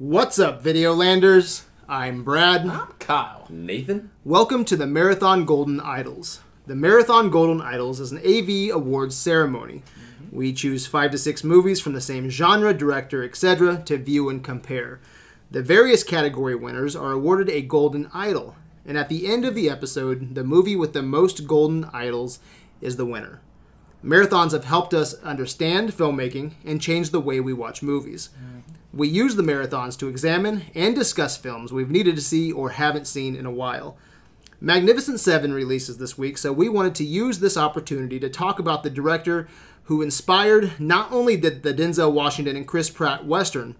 What's up, Videolanders? I'm Brad. I'm Kyle. Nathan? Welcome to the Marathon Golden Idols. The Marathon Golden Idols is an AV awards ceremony. We choose five to six movies from the same genre, director, etc. to view and compare. The various category winners are awarded a Golden Idol, and at the end of the episode, the movie with the most Golden Idols is the winner. Marathons have helped us understand filmmaking and change the way we watch movies. We use the marathons to examine and discuss films we've needed to see or haven't seen in a while. Magnificent Seven releases this week, so we wanted to use this opportunity to talk about the director who inspired not only the, the Denzel Washington and Chris Pratt Western,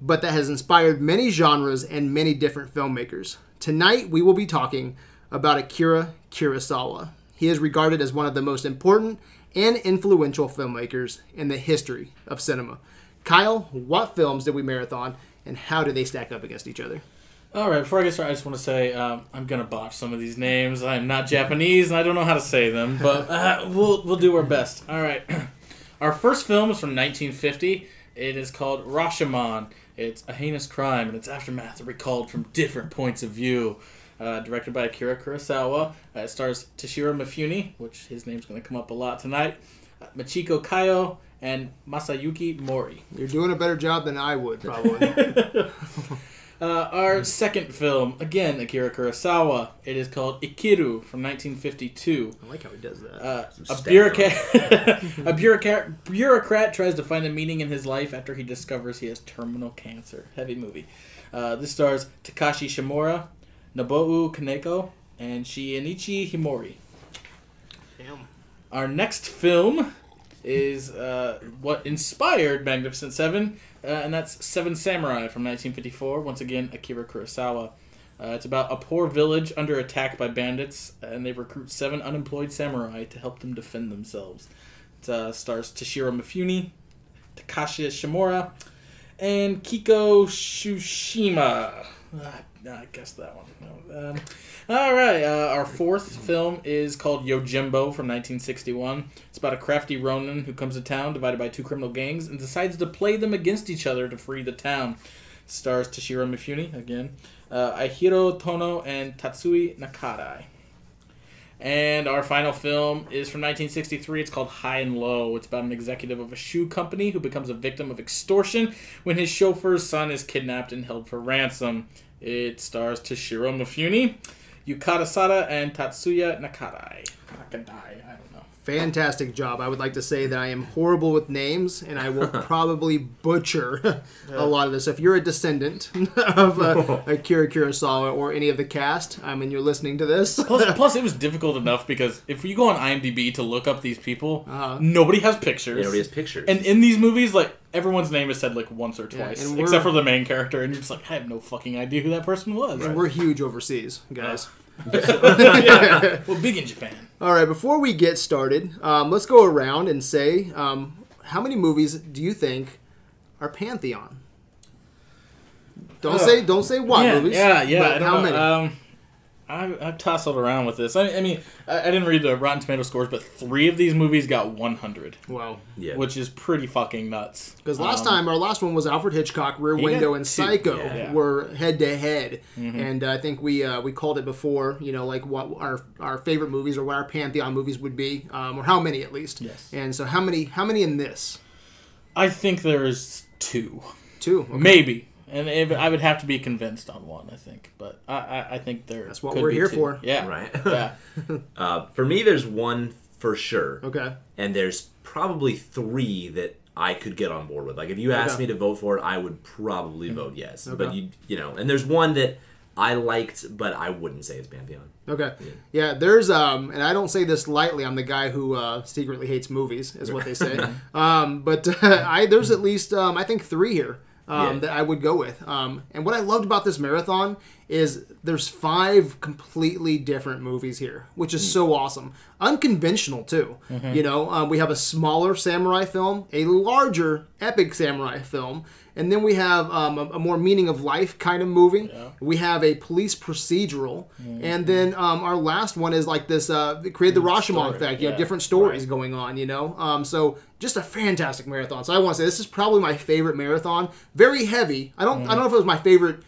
but that has inspired many genres and many different filmmakers. Tonight, we will be talking about Akira Kurosawa. He is regarded as one of the most important and influential filmmakers in the history of cinema. Kyle, what films did we marathon, and how do they stack up against each other? All right, before I get started, I just want to say um, I'm gonna botch some of these names. I'm not Japanese and I don't know how to say them, but uh, we'll we'll do our best. All right, our first film is from 1950. It is called Rashomon. It's a heinous crime and its aftermath are recalled from different points of view. Uh, directed by Akira Kurosawa. Uh, it stars Toshiro Mifune, which his name's going to come up a lot tonight. Uh, Machiko Kayo and Masayuki Mori. You're doing a better job than I would, probably. Uh, our second film, again Akira Kurosawa. It is called Ikiru from 1952. I like how he does that. Uh, a bureaucrat, a bureaucrat, bureaucrat tries to find a meaning in his life after he discovers he has terminal cancer. Heavy movie. Uh, this stars Takashi Shimura, Nobuo Kaneko, and Shienichi Himori. Damn. Our next film is uh, what inspired Magnificent Seven, uh, and that's Seven Samurai from 1954. Once again, Akira Kurosawa. Uh, it's about a poor village under attack by bandits, and they recruit seven unemployed samurai to help them defend themselves. It uh, stars Toshiro Mifune, Takashi Shimura, and Kiko Shushima. Ah, I guessed that one. No. Um, all right, uh, our fourth film is called Yojimbo from 1961. It's about a crafty Ronin who comes to town divided by two criminal gangs and decides to play them against each other to free the town. Stars Toshiro Mifune again, uh, Aihiro Tono, and Tatsui Nakadai. And our final film is from 1963. It's called High and Low. It's about an executive of a shoe company who becomes a victim of extortion when his chauffeur's son is kidnapped and held for ransom. It stars Toshiro Mifune, Yukata Sada, and Tatsuya Nakadai. Nakadai. Fantastic job. I would like to say that I am horrible with names, and I will probably butcher a lot of this. If you're a descendant of uh, Akira Kurosawa or any of the cast, I mean, you're listening to this. Plus, plus, it was difficult enough because if you go on IMDb to look up these people, Uh-huh. nobody has pictures. Nobody has pictures. And in these movies, like everyone's name is said like once or twice, and we're- except for the main character, and you're just like, I have no fucking idea who that person was. And we're huge overseas, guys. yeah. Well, big in Japan. All right, before we get started, um, let's go around and say um, how many movies do you think are Pantheon? Don't say don't say what yeah, movies. yeah, yeah. but I don't how know. many? Um, I, I've tousled around with this. I, I mean, I, I didn't read the Rotten Tomato scores, but three of these movies got 100, well, yeah. which is pretty fucking nuts. because last Um, time our last one was Alfred Hitchcock, Rear Window, and Psycho yeah. Yeah. were head to head, and uh, I think we uh, we called it before. You know, like what our our favorite movies or what our Pantheon movies would be, um, or how many at least. Yes. And so how many how many in this? I think there is two, Two. Okay. maybe. And if, I would have to be convinced on one, I think. But I, I, I think there. That's what could we're be here two. for. Yeah. Right. Yeah. uh, for me, there's one for sure, Okay. and there's probably three that I could get on board with. Like if you asked Okay. me to vote for it, I would probably vote yes. Okay. But you, you know, and there's one that I liked, but I wouldn't say it's Pantheon. Okay. Yeah, there's um, and I don't say this lightly. I'm the guy who uh, secretly hates movies, is what they say. um, but uh, I there's at least um, I think three here um, Yeah. that I would go with. Um, and what I loved about this marathon is there's five completely different movies here, which is so awesome. Unconventional too. You know, uh, we have a smaller samurai film, a larger epic samurai film, and then we have um, a, a more meaning of life kind of movie. We have a police procedural, and then um, our last one is like this. Uh, it created the Rashomon story, effect. You yeah. different stories going on. You know, um, so just a fantastic marathon. So I want to say this is probably my favorite marathon. Very heavy. I don't. I don't know if it was my favorite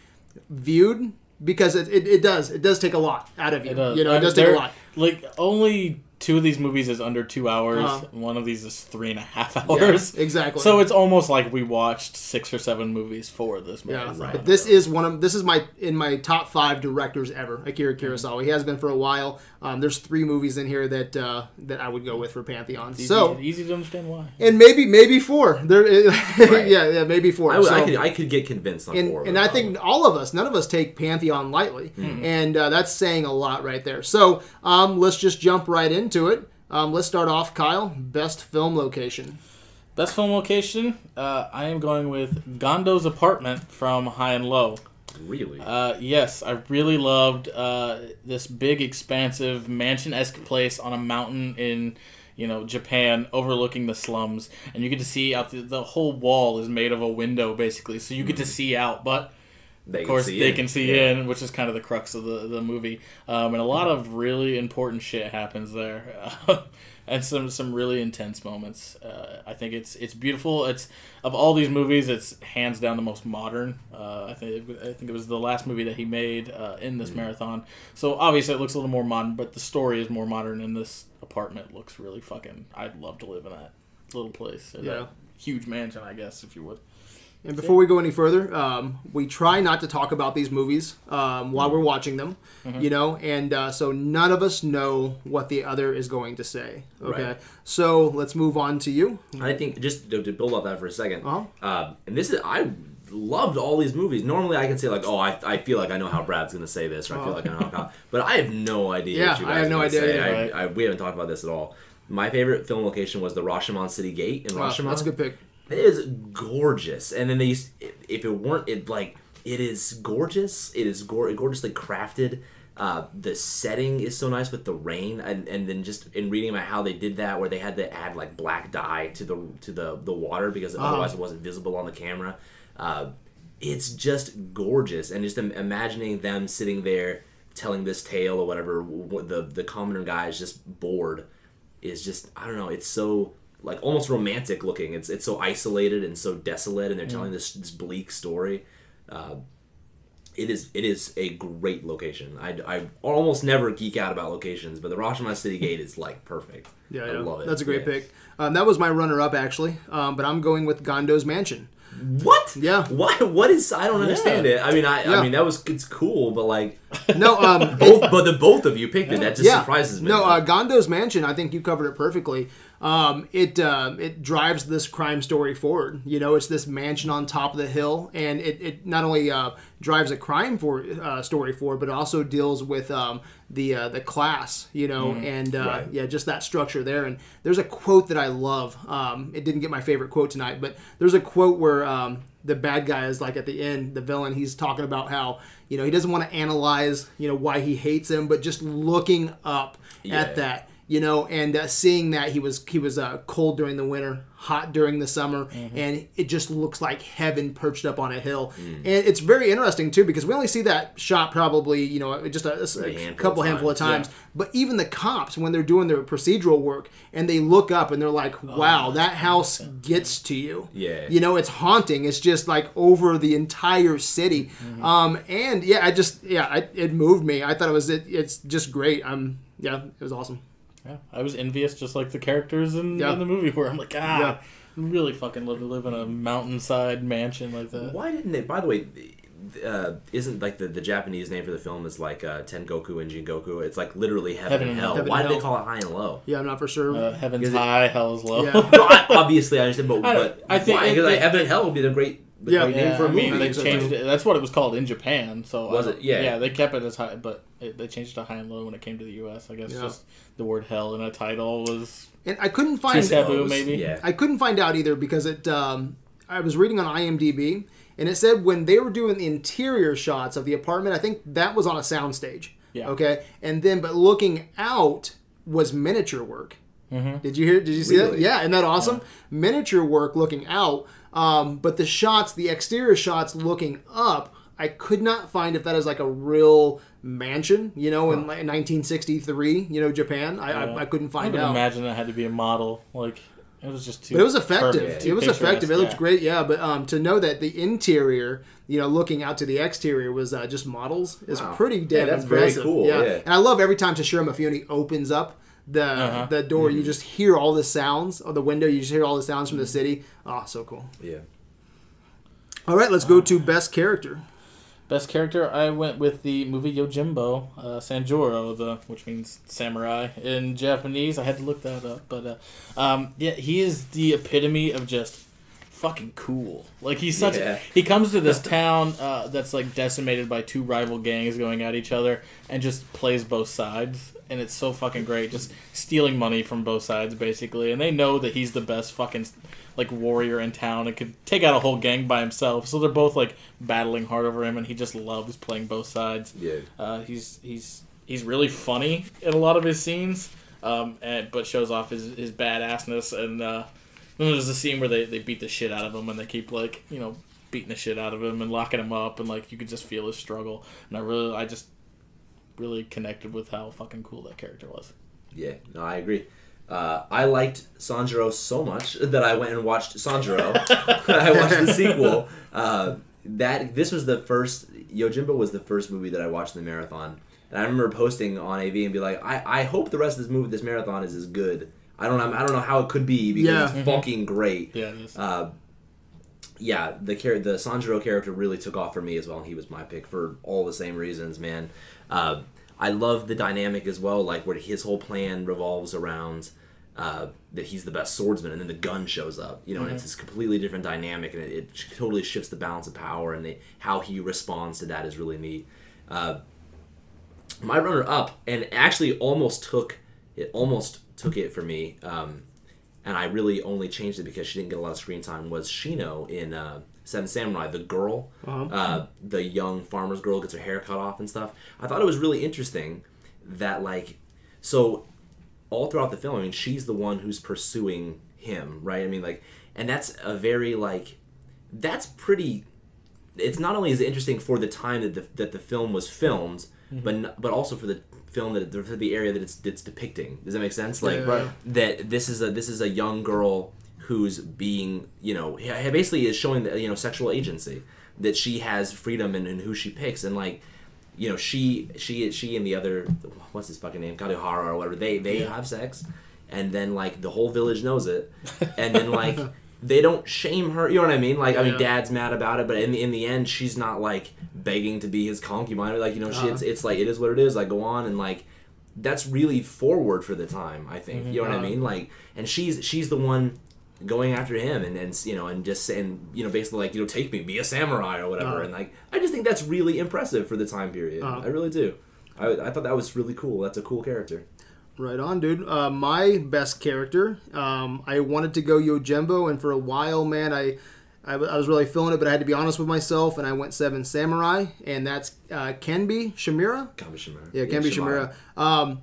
viewed because it, it, it does it does take a lot out of you. You know, it does take a lot. Like only two of these movies is under two hours. Uh-huh. One of these is three and a half Yeah, hours. exactly. So it's almost like we watched six or seven movies for this movie. Yeah, Right. but this is one of this is my in my top five directors ever. Akira Kurosawa. He has been for a while. Um, there's three movies in here that uh, that I would go with for Pantheon. Easy, So easy to understand why. and maybe maybe four. There, yeah, yeah, maybe four. I, would, I could I could get convinced on and, four. and I think probably. all of us, none of us take Pantheon lightly, and uh, that's saying a lot right there. So um, let's just jump right into it. Um, let's start off, Kyle. Best film location. Best film location, uh, I am going with Gondo's apartment from High and Low. really. Uh, yes, I really loved uh, this big, expansive mansion-esque place on a mountain in, you know, Japan, overlooking the slums, and you get to see out. The, the whole wall is made of a window, basically, so you get to see out. But they of course, see they it. can see Yeah. in, which is kind of the crux of the, the movie. Um, and a lot of really important shit happens there, and some some really intense moments. Uh, I think it's it's beautiful. It's of all these movies, it's hands down the most modern. Uh, I think I think it was the last movie that he made uh, in Mm. this marathon. So obviously, it looks a little more modern, but the story is more modern. And this apartment looks really fucking. I'd love to live in that little place. Yeah. that huge mansion, I guess, if you would. And before we go any further, um, we try not to talk about these movies um, while we're watching them, you know, and uh, so none of us know what the other is going to say. Okay, Right. so let's move on to you. I think just to, to build off that for a 2nd Uh-huh. uh, and this is I loved all these movies. Normally, I can say like, oh, I, I feel like I know how Brad's gonna say this, or I feel Oh. like I know how, Kyle- but I have no idea. Yeah, what you guys I have no idea say. either. Right. I, I, we haven't talked about this at all. My favorite film location was the Rashomon City Gate in Wow, Rashomon. that's a good pick. It is gorgeous, and then they used, if it weren't it like it is gorgeous. It is gor- gorgeously crafted. Uh, the setting is so nice with the rain, and, and then just in reading about how they did that, where they had to add like black dye to the to the the water because Uh-huh. otherwise it wasn't visible on the camera. Uh, it's just gorgeous, and just imagining them sitting there telling this tale or whatever. The the commoner guy is just bored is just I don't know. It's so like almost romantic looking. It's it's so isolated and so desolate, and they're telling this this bleak story. Uh, it is it is a great location. I, I almost never geek out about locations, but the Rashomon City Gate is like perfect. Yeah, I yeah. love it. That's a great Yeah. pick. Um, that was my runner-up actually, um, but I'm going with Gondo's Mansion. What? Yeah. What? What is? I don't understand it. I mean, I, Yeah. I mean that was it's cool, but like No, um, both, but the both of you picked it. That just surprises me. No, uh, Gondo's Mansion. I think you covered it perfectly. Um, it uh, it drives this crime story forward. You know, it's this mansion on top of the hill, and it, it not only uh, drives a crime for uh, story forward, but also deals with um, the uh, the class. You know, and uh, Right. yeah, just that structure there. And there's a quote that I love. Um, it didn't get my favorite quote tonight, but there's a quote where um, the bad guy is like at the end, the villain. He's talking about how you know he doesn't want to analyze you know why he hates him, but just looking up Yeah. at that you know, and uh, seeing that he was he was uh, cold during the winter, hot during the summer, Mm-hmm. and it just looks like heaven perched up on a hill. Mm. And it's very interesting too because we only see that shot probably you know just a, a handful couple of handful of times, times. But even the cops when they're doing their procedural work and they look up and they're like, "Wow, that house gets to you." Yeah. you know, it's haunting. It's just like over the entire city. Mm-hmm. Um, and yeah, I just yeah, I, it moved me. I thought it was it, it's just great. Um, yeah, it was awesome. Yeah, I was envious, just like the characters in, Yeah. in the movie, where I'm like, ah, Yeah. I really fucking love to live in a mountainside mansion like that. Why didn't they? By the way, uh, isn't like the, the Japanese name for the film is like uh, Tengoku and Jingoku? It's like literally heaven, Heaven and and hell. hell. Heaven Why and did they call it high and low? Yeah, I'm not for sure. Uh, heaven's Is it- high, hell's low. Yeah. no, I, obviously I understand, but, I but I think why? it- Because like, heaven and hell would be the great, the Yeah. great Yeah, name for a I mean, movie. they so, changed it. That's what it was called in Japan. So Was it? Yeah. Yeah, they kept it as high, but it, they changed it to high and low when it came to the U.S. I guess Yeah. just the word hell in a title was and I couldn't find taboo, it was- maybe. yeah. I couldn't find out either because it. Um, I was reading on IMDb, and it said when they were doing the interior shots of the apartment, I think that was on a soundstage. Yeah. Okay. And then, but looking out was miniature work. Did you hear? Did you see that? Yeah, isn't that awesome? Miniature work looking out, um, but the shots, the exterior shots looking up, I could not find if that is like a real mansion. You know, in like 1963, you know, Japan. I I, I couldn't I find would out. imagine it had to be a model. Like it was just too. But it was effective. perfect, It was picturesque, effective. It looked yeah. great. Yeah, but um, to know that the interior, you know, looking out to the exterior was uh, just models is Wow. pretty damn Yeah, that's very impressive. cool, yeah. and I love every time Toshiro Mifune opens up the Uh-huh. the door, Mm-hmm. you just hear all the sounds of the window. You just hear all the sounds from the city. Oh, so cool. Yeah. All right, let's go to best character. Best character, I went with the movie Yojimbo, uh, Sanjuro, the which means samurai in Japanese. I had to look that up, but uh, um, yeah, he is the epitome of just fucking cool. Like he's such. Yeah. He comes to this town uh, that's like decimated by two rival gangs going at each other, and just plays both sides, and it's so fucking great. Just stealing money from both sides, basically, and they know that he's the best fucking like warrior in town and could take out a whole gang by himself. So they're both like battling hard over him, and he just loves playing both sides. Yeah. Uh, he's he's he's really funny in a lot of his scenes, um, and but shows off his his badassness. And uh, then there's a scene where they, they beat the shit out of him, and they keep like you know beating the shit out of him and locking him up, and like you could just feel his struggle. And I really I just really connected with how fucking cool that character was. Yeah, no, I agree. Uh, I liked Sanjuro so much that I went and watched Sanjuro. I watched the sequel. Uh, that this was the first Yojimbo was the first movie that I watched in the marathon. And I remember posting on AV and be like, I, I hope the rest of this movie, this marathon, is as good. I don't know. I don't know how it could be because Yeah. it's fucking great. Yeah, it is. Uh, yeah, the char- the Sanjuro character really took off for me as well, and he was my pick for all the same reasons, man. Uh, I love the dynamic as well, like where his whole plan revolves around uh, that he's the best swordsman, and then the gun shows up, you know, and it's this completely different dynamic, and it, it totally shifts the balance of power, and the, how he responds to that is really neat. Uh, my runner up, and actually almost took it, almost took it for me. Um, and I really only changed it because she didn't get a lot of screen time, was Shino in uh, Seven Samurai, the girl, Uh-huh. uh, the young farmer's girl gets her hair cut off and stuff. I thought it was really interesting that, like, so all throughout the film, I mean, she's the one who's pursuing him, right? I mean, like, and that's a very, like, that's pretty. It's not only is it interesting for the time that the, that the film was filmed, but n- but also for the film that for the area that it's it's depicting. Does that make sense? Like Yeah, yeah. that this is a this is a young girl who's being you know basically is showing the you know sexual agency that she has freedom in, in who she picks. And like you know she she she and the other what's his fucking name? Kadohara or whatever. They they Yeah. have sex and then like the whole village knows it. And then like they don't shame her. You know what I mean? Like I mean Yeah. dad's mad about it but in the in the end she's not like begging to be his concubine. Like you know she, Uh-huh. it's it's like it is what it is. Like go on. And like that's really forward for the time i think. You know what i Uh-huh. mean? Like and she's she's the one going after him and, and you know and just saying you know basically like you know take me be a samurai or whatever Uh-huh. and like i just think that's really impressive for the time period Uh-huh. i really do I, I thought that was really cool that's a cool character Right on, dude. Uh, my best character, um, I wanted to go Yojimbo, and for a while, man, I I was really feeling it, but I had to be honest with myself, and I went Seven Samurai, and that's uh, Kenbi Shimura. Kamishima. Yeah, Kenbi Shimura. Um,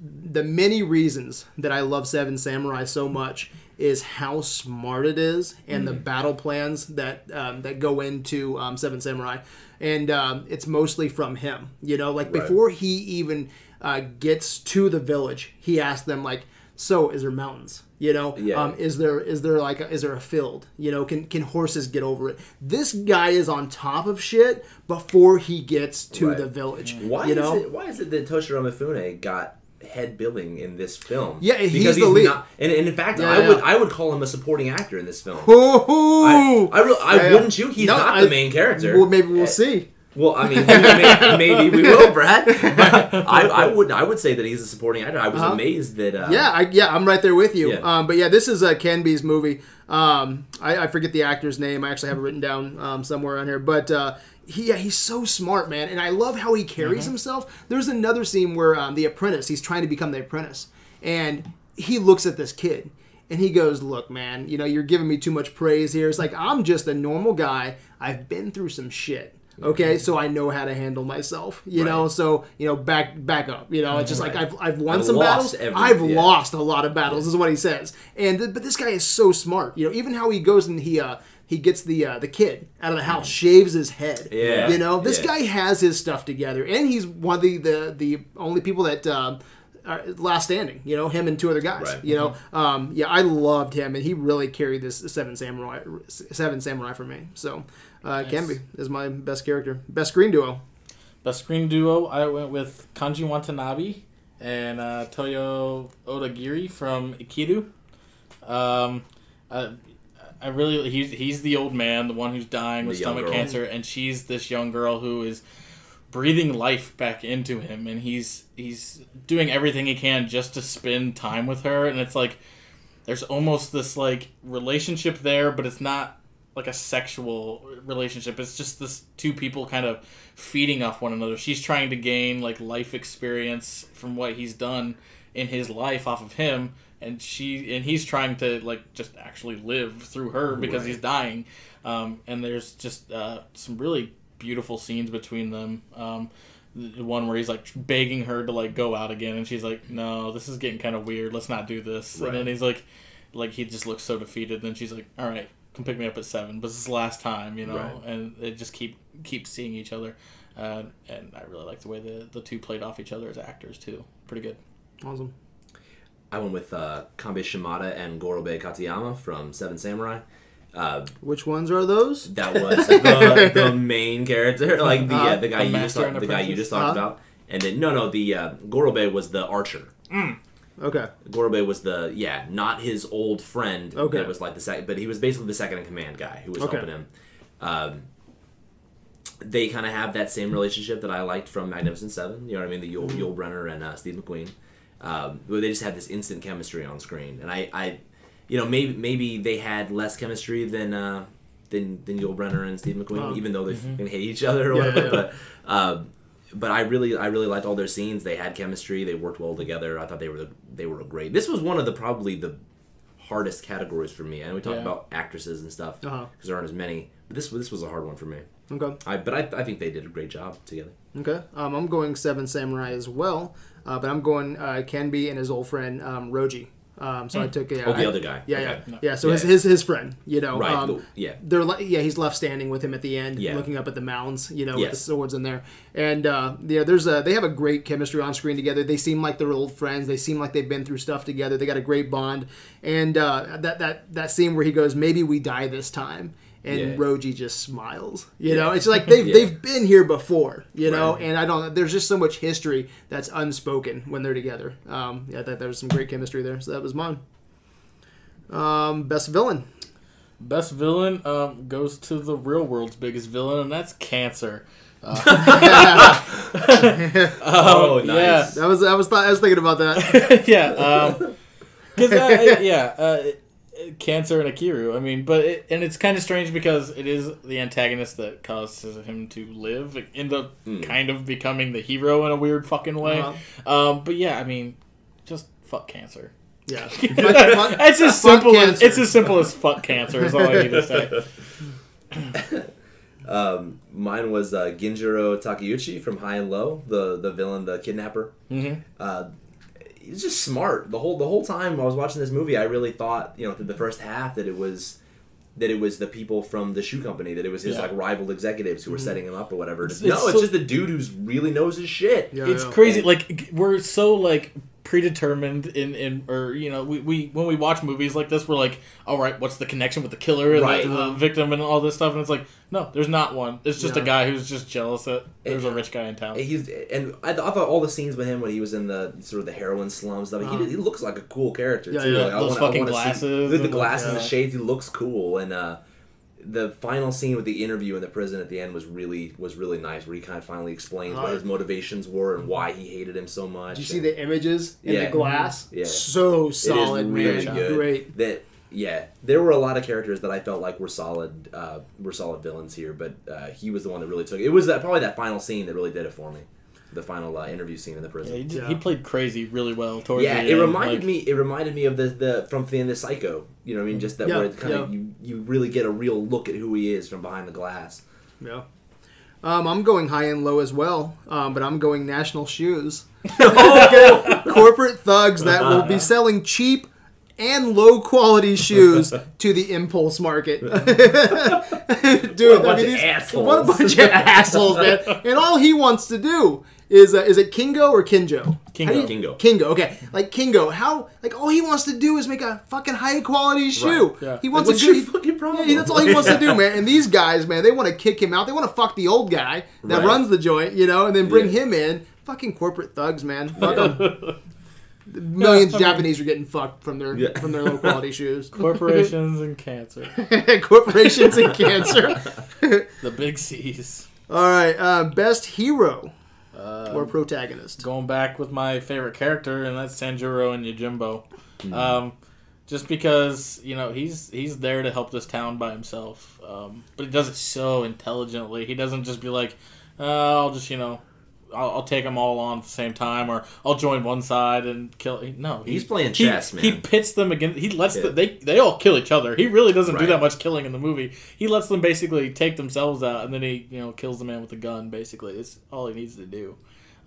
the many reasons that I love Seven Samurai so much is how smart it is and the battle plans that um, that go into um, Seven Samurai, and um, it's mostly from him. You know, like Right. before he even uh, gets to the village, he asks them like, "So, is there mountains? You know, Yeah. um, is there is there like a, is there a field? You know, can can horses get over it? This guy is on top of shit before he gets to Right. the village. why you is know? it why is it that toshiro mifune got head billing in this film Yeah, he's because the lead. not and, and in fact Yeah, i yeah. would i would call him a supporting actor in this film Ooh. I, I, re- I Yeah, wouldn't you? He's No, not I- the main character. Well, maybe we'll Uh, see. Well, I mean, may- maybe we will, Brad. But I, I would, I would say that he's a supporting actor. I was Uh-huh. amazed that. Uh, Yeah, I, yeah, I'm right there with you. Yeah. Um, but yeah, this is uh, Canby's movie. Um, I, I forget the actor's name. I actually have it written down um, somewhere on here. But uh, he, yeah, he's so smart, man, and I love how he carries Mm-hmm. himself. There's another scene where um, the apprentice, he's trying to become the apprentice, and he looks at this kid. And he goes, "Look, man, you know you're giving me too much praise here. It's like I'm just a normal guy. I've been through some shit." Okay, so I know how to handle myself, you know. So you know, back back up, you know. It's just like I've I've won I've some battles. every- I've yeah. lost a lot of battles, is what he says. And th- but this guy is so smart, you know. Even how he goes and he uh he gets the uh, the kid out of the house, shaves his head. Yeah. you know, this Yeah. guy has his stuff together, and he's one of the the, the only people that. Uh, are last standing, you know, him and two other guys. Right. You know, um, yeah, I loved him, and he really carried this Seven Samurai, Seven Samurai for me. So, uh, Canby is my best character, best screen duo. Best screen duo, I went with Kanji Watanabe and uh, Toyo Odagiri from Ikiru. Um, I, I really he's he's the old man, the one who's dying with The stomach cancer, and she's this young girl who is breathing life back into him, and he's he's doing everything he can just to spend time with her, and it's like there's almost this like relationship there, but it's not like a sexual relationship. It's just this two people kind of feeding off one another. She's trying to gain like life experience from what he's done in his life off of him, and she and he's trying to like just actually live through her because Right. he's dying. Um, and there's just uh, some really beautiful scenes between them. Um, the one where he's like begging her to like go out again, and she's like, "No, this is getting kind of weird. Let's not do this." Right. And then he's like, like he just looks so defeated. Then she's like, "All right, come pick me up at seven, but this is the last time, you know." Right. And they just keep keep seeing each other, uh, and I really like the way the the two played off each other as actors too. Pretty good. Awesome. I went with uh, Kanbei Shimada and Gorobe Katayama from Seven Samurai. Uh, Which ones are those? that was the, the main character, like the uh, Uh, the guy the you just talk- and the guy you just talked about, and then no no the uh, Gorobe was the archer. Okay. Gorobe was the yeah, not his old friend. Okay. That was like the second, but he was basically the second in command guy who was Okay. helping him. Um, they kind of have that same relationship that I liked from Magnificent Seven. You know what I mean? The Yul, Mm-hmm. Yul Brynner and uh, Steve McQueen. Um, they just had this instant chemistry on screen, and I, I, you know, maybe maybe they had less chemistry than uh, than than Yul Brynner and Steve McQueen, Oh. even though they fucking hate each other or Yeah, whatever. yeah. But um, but I really I really liked all their scenes. They had chemistry. They worked well together. I thought they were they were great. This was one of the probably the hardest categories for me. And we talked Yeah. about actresses and stuff because Uh-huh. there aren't as many. But this this was a hard one for me. Okay. I but I, I think they did a great job together. Okay. Um, I'm going Seven Samurai as well, uh, but I'm going uh, Kenby and his old friend um, Roji. Um, so I took yeah, Oh, the I- other guy. Yeah, Okay. yeah, yeah. So Yeah. his, his his friend, you know, Right. um, yeah. they're like yeah he's left standing with him at the end Yeah. looking up at the mounds you know with the swords in there and uh yeah there's a they have a great chemistry on screen together they seem like they're old friends they seem like they've been through stuff together they got a great bond and uh that that that scene where he goes maybe we die this time and Yeah. Roji just smiles you know it's like they've Yeah. they've been here before you know Right. and I don't there's just so much history that's unspoken when they're together um yeah that there's some great chemistry there so that was mine um best villain Best villain um, goes to the real world's biggest villain, and that's Cancer. Oh, Um, nice. That was I was th- I was thinking about that. yeah, um, cause uh, yeah, uh, Cancer and Ikiru. I mean, but it, and it's kind of strange because it is the antagonist that causes him to live, end up Hmm. kind of becoming the hero in a weird fucking way. Uh-huh. Um, but yeah, I mean, just fuck Cancer. Yeah, it's as simple as it's as simple as fuck Cancer. Is all I need to say. Um, mine was uh, Ginjiro Takeuchi from High and Low, the the villain, the kidnapper. hmm uh, he's just smart. The whole the whole time I was watching this movie, I really thought, you know, through the first half that it was that it was the people from the shoe company, that it was his Yeah. like rival executives who were mm-hmm. setting him up or whatever. It's- no, it's it's so- just the dude who's really knows his shit. Yeah, it's yeah. crazy like we're so like predetermined in in or you know we, we when we watch movies like this we're like all right what's the connection with the killer and Right. the, the victim and all this stuff and it's like no there's not one it's just a guy who's just jealous that there's a rich guy in town He's and I, th- I thought all the scenes with him when he was in the sort of the heroin slums stuff. Uh-huh. He, he looks like a cool character Yeah, too. yeah. Like, I Those wanna- fucking wanna see- glasses the the- glasses, the yeah. shades. He looks cool and. uh the final scene with the interview in the prison at the end was really was really nice, where he kind of finally explains what Uh-huh. his motivations were and why he hated him so much. Did you see and- the images in Yeah. the glass? Yeah. So It is solid, really man. good. Great. That yeah, there were a lot of characters that I felt like were solid, uh, were solid villains here, but uh, he was the one that really took it. It was that probably that final scene that really did it for me. The final uh, interview scene in the Yeah, prison. he, did- Yeah. he played crazy really well towards Yeah, the it end, reminded like- me. It reminded me of the the from the end of Psycho. You know, what I mean, just that Yeah, where it kind of you you really get a real look at who he is from behind the glass. Yeah. Um, I'm going high and low as well, um, but I'm going national shoes. Corporate thugs that will be selling cheap and low quality shoes to the impulse market. Dude, What a bunch of assholes. What a bunch of assholes, man. And all he wants to do is uh, is it Kingo or Kinjo? How do you- Kingo. Kingo, okay. Like Kingo, how like all he wants to do is make a fucking high quality shoe. Right, yeah. He Like, wants what's a your good fucking problem? Yeah, that's all he wants to do, man. And these guys, man, they want to kick him out. They want to fuck the old guy that Right. runs the joint, you know, and then bring Yeah. him in. Fucking corporate thugs, man. Fuck them. Millions of Japanese are getting fucked from their Yeah. from their low quality shoes. corporations and cancer, Corporations and cancer. the big C's. All right, uh, best hero Uh, or protagonist. going back with my favorite character, and that's Sanjuro and Yojimbo. Hmm. Um, just because you know he's he's there to help this town by himself, um, but he does it so intelligently. He doesn't just be like, uh, "I'll just you know, I'll, I'll take them all on at the same time, or I'll join one side and kill." No, he- He's playing chess, He man. He pits them against. He lets Yeah. the, they they all kill each other. He really doesn't do that much killing in the movie. He lets them basically take themselves out, and then he you know kills the man with the gun. Basically, it's all he needs to do.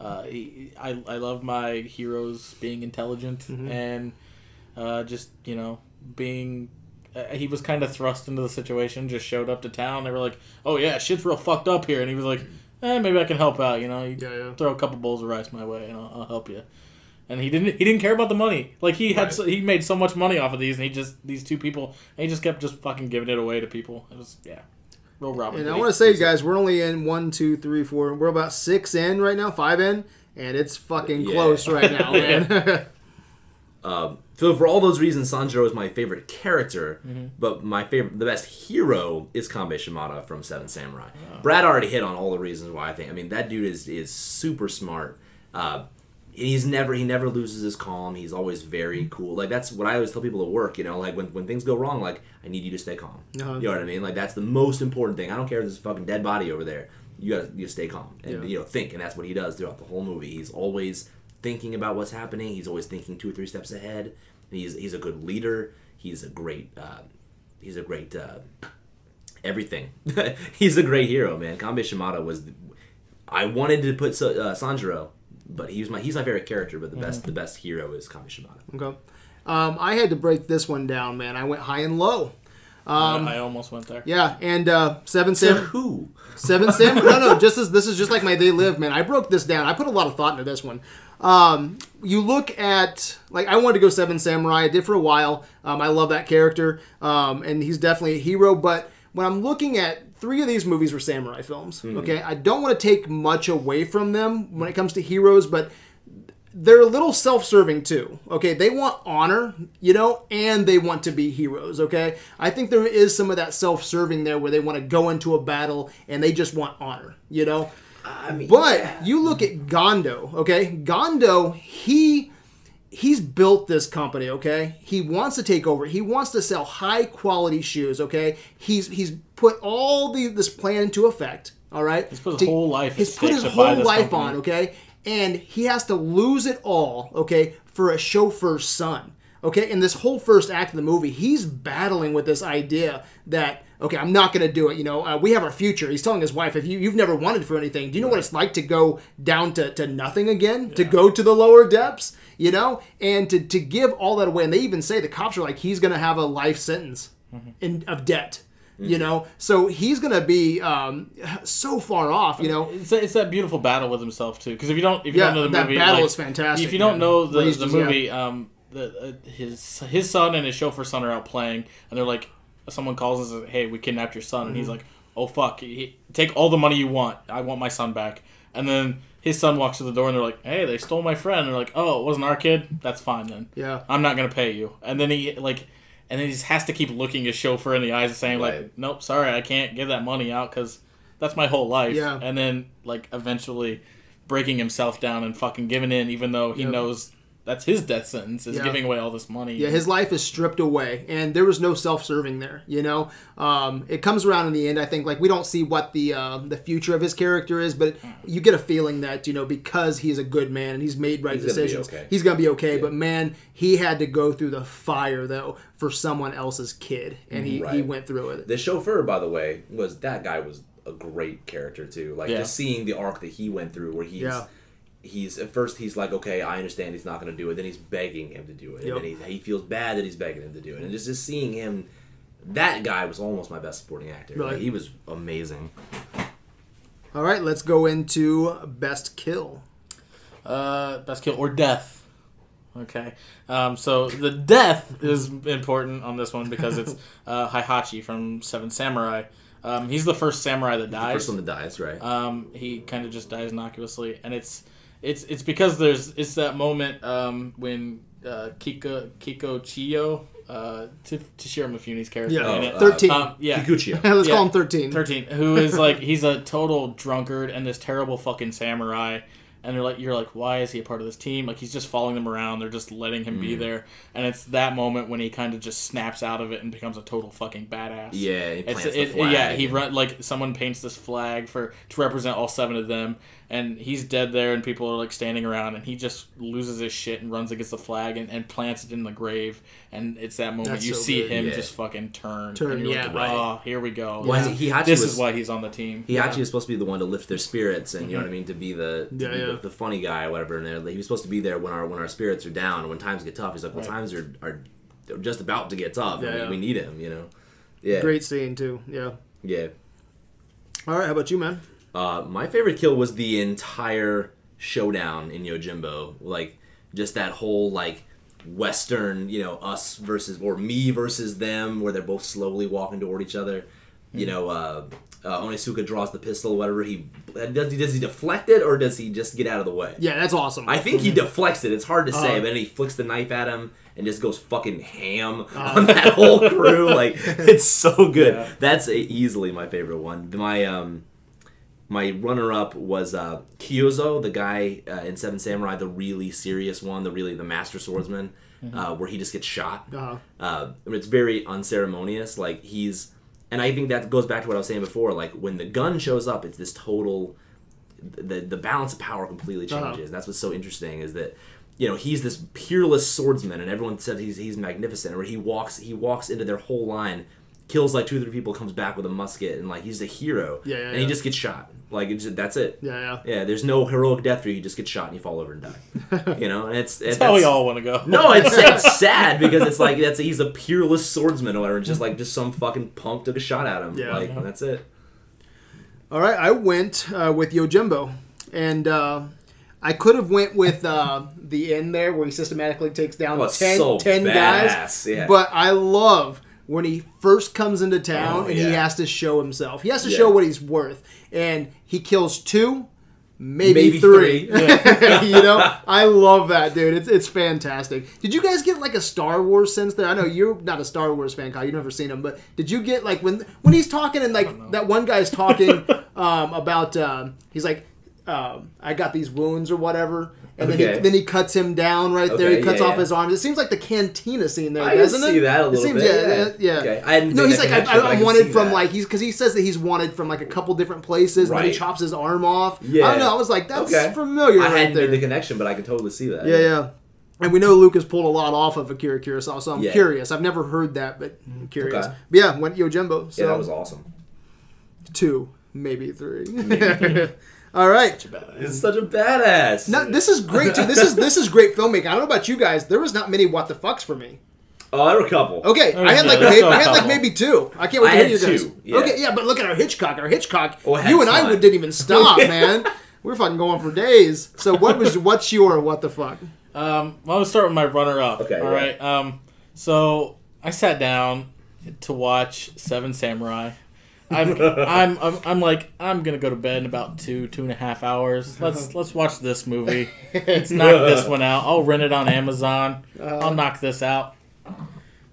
Uh, he, I, I love my heroes being intelligent Mm-hmm. and uh, just you know being. Uh, he was kind of thrust into the situation. Just showed up to town. They were like, "Oh yeah, shit's real fucked up here," and he was like, "Eh, maybe I can help out." You know, you Yeah, yeah. throw a couple bowls of rice my way, and I'll, I'll help you. And he didn't. He didn't care about the money. Like he had. Right. So, he made so much money off of these, and he just these two people. And he just kept just fucking giving it away to people. It was yeah, real Robin. And I want to say, guys, we're only in one, two, three, four. We're about six in right now, five in, and it's fucking Yeah. close right now, man. Um, so for all those reasons, Sanjiro is my favorite character, Mm-hmm. but my favorite, the best hero is Kanbei Shimada from Seven Samurai. Brad already hit on all the reasons why I think. I mean, that dude is is super smart. Uh, he's never he never loses his calm. He's always very cool. Like that's what I always tell people at work. You know, like when, when things go wrong, like I need you to stay calm. Uh-huh. You know what I mean? Like that's the most important thing. I don't care if there's a fucking dead body over there. You gotta you stay calm and Yeah. you know think, and that's what he does throughout the whole movie. He's always thinking about what's happening. He's always thinking two or three steps ahead. He's he's a good leader. He's a great uh, he's a great uh, everything. he's a great hero, man. Kanbei Shimada was. The, I wanted to put uh, Sanjiro, but he's my he's my favorite character. But the best the best hero is Kanbei Shimada. okay. Um, I had to break this one down, man. I went high and low. I, I almost went there. Yeah, and uh, seven So sam who? seven sam. no, no, just as this is just like my they live, man. I broke this down. I put a lot of thought into this one. Um, you look at like I wanted to go seven samurai. I did for a while. Um, I love that character, um, and he's definitely a hero. But when I'm looking at three of these movies were samurai films. Okay, I don't want to take much away from them when it comes to heroes, but they're a little self-serving too. Okay, they want honor, you know, and they want to be heroes. Okay, I think there is some of that self-serving there where they want to go into a battle and they just want honor, you know. I mean, But you look at Gondo, okay? Gondo, he he's built this company, okay? He wants to take over. He wants to sell high quality shoes, okay? He's he's put all the this plan into effect, all right? He's put his whole life at He's put his whole life company. on, okay? And he has to lose it all, okay, for a chauffeur's son. Okay, in this whole first act of the movie, he's battling with this idea that okay, I'm not going to do it. You know, uh, we have our future. He's telling his wife, if you you've never wanted for anything, do you know what it's like to go down to, to nothing again, to go to the lower depths? You know, and to to give all that away. And they even say the cops are like, he's going to have a life sentence Mm-hmm. in of debt. You know, so he's to be um, so far off. You know, It's, it's that beautiful battle with himself too. Because if you don't, if you Yeah, don't know the that movie, battle like, is fantastic, If you don't man. know the, the just- yeah. movie, um, the uh, his his son and his chauffeur son are out playing, and they're like, someone calls and says, "Hey, we kidnapped your son," and Mm-hmm. he's like, "Oh fuck, he, take all the money you want. I want my son back." And then his son walks to the door, and they're like, "Hey, they stole my friend." And they're like, "Oh, it wasn't our kid. That's fine then. Yeah. I'm not gonna pay you." And then he like. And then he just has to keep looking his chauffeur in the eyes and saying Right. like, "Nope, sorry, I can't give that money out because that's my whole life." Yeah. And then like eventually breaking himself down and fucking giving in, even though he Yep. knows that's his death sentence is Yeah. giving away all this money. Yeah, his life is stripped away, and there was no self-serving there. You know, um, it comes around in the end. I think like we don't see what the uh, the future of his character is, but you get a feeling that you know because he's a good man and he's made right He's gonna decisions, okay. he's gonna be okay. But man, he had to go through the fire though for someone else's kid, and he, he went through it. The chauffeur, by the way, was that guy was a great character too. Like Yeah. just seeing the arc that he went through, where he's Yeah. He's at first he's like, okay, I understand he's not going to do it. Then he's begging him to do it, Yep. and then he, he feels bad that he's begging him to do it, and just just seeing him. That guy was almost my best supporting actor. Like, he was amazing. All right, let's go into best kill. Uh, best kill or death. Okay. Um, so the death is important on this one because it's uh, Heihachi from Seven Samurai. Um, he's the first samurai that The dies. first one that dies, right? Um, he kind of just dies innocuously, and it's it's it's because there's it's that moment um, when uh, Kiko Kiko Chiyo, uh, T- Toshiro Mifune's character Yeah, in it. uh, thirteen. Um, yeah, Kikuchiyo. let's Yeah. call him thirteen. 13 who is like he's a total drunkard and this terrible fucking samurai and they're like you're like why is he a part of this team like he's just following them around they're just letting him Mm. be there and it's that moment when he kind of just snaps out of it and becomes a total fucking badass Yeah, he it's, the it, flag. yeah he run like someone paints this flag for to represent all seven of them and he's dead there and people are like standing around and he just loses his shit and runs against the flag and, and plants it in the grave and it's that moment That's you so see good. him Yeah. just fucking turn Turn, and you're yeah. like, Right. oh here we go Well, Yeah. he, Heihachi this was, is why he's on the team. He actually was supposed to be the one to lift their spirits, and you know what I mm-hmm. mean, to be the to Yeah, be yeah. The, the funny guy, or whatever. And they're- he was supposed to be there when our when our spirits are down, and when times get tough. He's like, well, Right. times are are they're just about to get tough. Yeah, and we, yeah. we need him, you know. Yeah, Great scene too. Yeah. yeah. All right, how about you, man? Uh, my favorite kill was the entire showdown in Yojimbo. Like, just that whole, like, Western, you know, us versus, or me versus them, where they're both slowly walking toward each other. You know, uh, uh, Onizuka draws the pistol, whatever. He does, he does he deflect it, or does he just get out of the way? Yeah, that's awesome. I think he deflects it. It's hard to say, Uh-huh. but then he flicks the knife at him and just goes fucking ham on that whole crew. Like it's so good. Yeah. That's a, easily my favorite one. My um, my runner up was uh, Kyozo, the guy uh, in Seven Samurai, the really serious one, the really the master swordsman, uh, where he just gets shot. Uh-huh. Uh, and it's very unceremonious. Like he's, and I think that goes back to what I was saying before. Like when the gun shows up, it's this total, the the balance of power completely Uh-huh. changes. That's what's so interesting is that, you know, he's this peerless swordsman, and everyone said he's he's magnificent. Where he walks he walks into their whole line, kills like two or three people, comes back with a musket, and like he's a hero. Yeah, yeah, and he yeah. just gets shot. Like it's just, that's it. Yeah, yeah. Yeah, there's no heroic death for you. You just get shot and you fall over and die. you know, and it's That's how we all want to go. no, it's, it's sad because it's like that's he's a peerless swordsman or whatever. and Just like just some fucking punk took a shot at him. Yeah. like that's it. All right, I went uh, with Yojimbo, and uh, I could have went with uh, the end there where he systematically takes down Oh, 10, so 10 guys. yeah. But I love when he first comes into town Oh, and he has to show himself. He has to Yeah. show what he's worth, and he kills two. Maybe, Maybe three. three. you know, I love that, dude. It's it's fantastic. Did you guys get like a Star Wars sense there? I know you're not a Star Wars fan, Kyle. You've never seen him, but did you get like when when he's talking and like that one guy's talking um, about um, he's like um, I got these wounds or whatever, and then he, then he cuts him down right there. He cuts yeah, off yeah. his arms. It seems like the cantina scene there, I doesn't it? see that a It seems, bit, Yeah, yeah. yeah. Okay, no, he's like I, I wanted from that. like he's because he says that he's wanted from like a couple different places. But he chops his arm off. Yeah. I don't know. I was like, that's Okay. familiar I right hadn't there. made the connection, but I can totally see that. Yeah, yeah. And we know Lucas pulled a lot off of Akira Kurosawa, so I'm curious. I've never heard that, but I'm curious. Okay. But yeah, went Yojimbo. So Yeah, that was awesome. two, maybe three. All right. It's such a badass. Now, this is great too. This is this is great filmmaking. I don't know about you guys. There was not many what the fucks for me. oh, there were a couple. Okay, I had like there's maybe, still a I had like maybe two. I can't wait to I hear had you guys. two, yeah. Okay, yeah, but look at our Hitchcock. Our Hitchcock. Oh, you and I would, didn't even stop, man. We were fucking going for days. So what was what's your what the fuck? Um, well, I'm gonna start with my runner-up. Okay, All yeah. right. Um, so I sat down to watch Seven Samurai. I'm, I'm, I'm, I'm like, I'm gonna go to bed in about two, two and a half hours. Let's, let's watch this movie. Let's knock this one out. I'll rent it on Amazon. Uh-huh. I'll knock this out.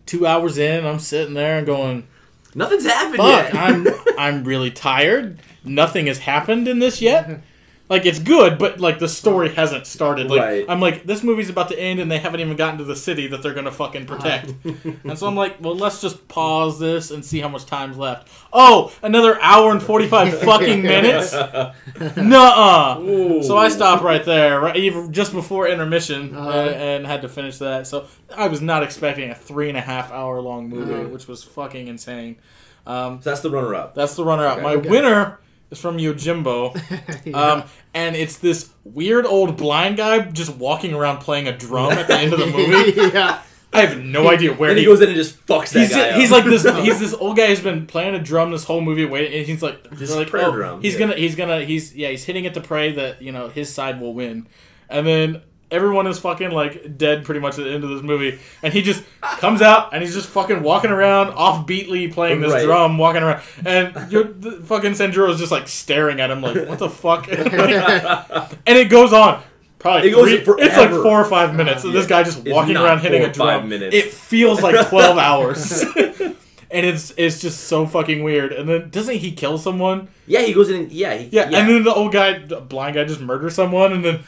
Two hours in, I'm sitting there and going, Nothing's happened "Fuck, yet. I'm, I'm really tired. Nothing has happened in this yet." Like it's good, but like the story hasn't started. Like Right. I'm like, this movie's about to end, and they haven't even gotten to the city that they're gonna fucking protect. and so I'm like, well, let's just pause this and see how much time's left. Oh, another hour and forty five fucking minutes. Nuh-uh. Ooh. So I stopped right there, right even just before intermission, Uh-huh. uh, and had to finish that. So I was not expecting a three and a half hour long movie, Uh-huh. which was fucking insane. Um, So that's the runner-up. that's the runner up. Okay. My Okay. winner is from Yojimbo. Um, and it's this weird old blind guy just walking around playing a drum at the end of the movie. yeah. I have no idea where and he, he goes in and just fucks that He's, guy he's up. like this. He's this old guy who's been playing a drum this whole movie. Waiting, and he's like, This like, prayer oh, drum, he's yeah. gonna, he's gonna, he's yeah, he's hitting it to pray that you know his side will win, and then everyone is fucking like dead pretty much at the end of this movie, and he just comes out and he's just fucking walking around offbeatly playing this Right. drum, walking around, and you're, the fucking Sanjuro is just like staring at him like, what the fuck, and it goes on. Probably It goes three- forever. it's like four or five minutes of this guy just walking around hitting a drum. minutes. It feels like twelve hours, and it's it's just so fucking weird. And then doesn't he kill someone? yeah, he goes in. And, yeah, he, Yeah, and then the old guy, the blind guy, just murders someone, and then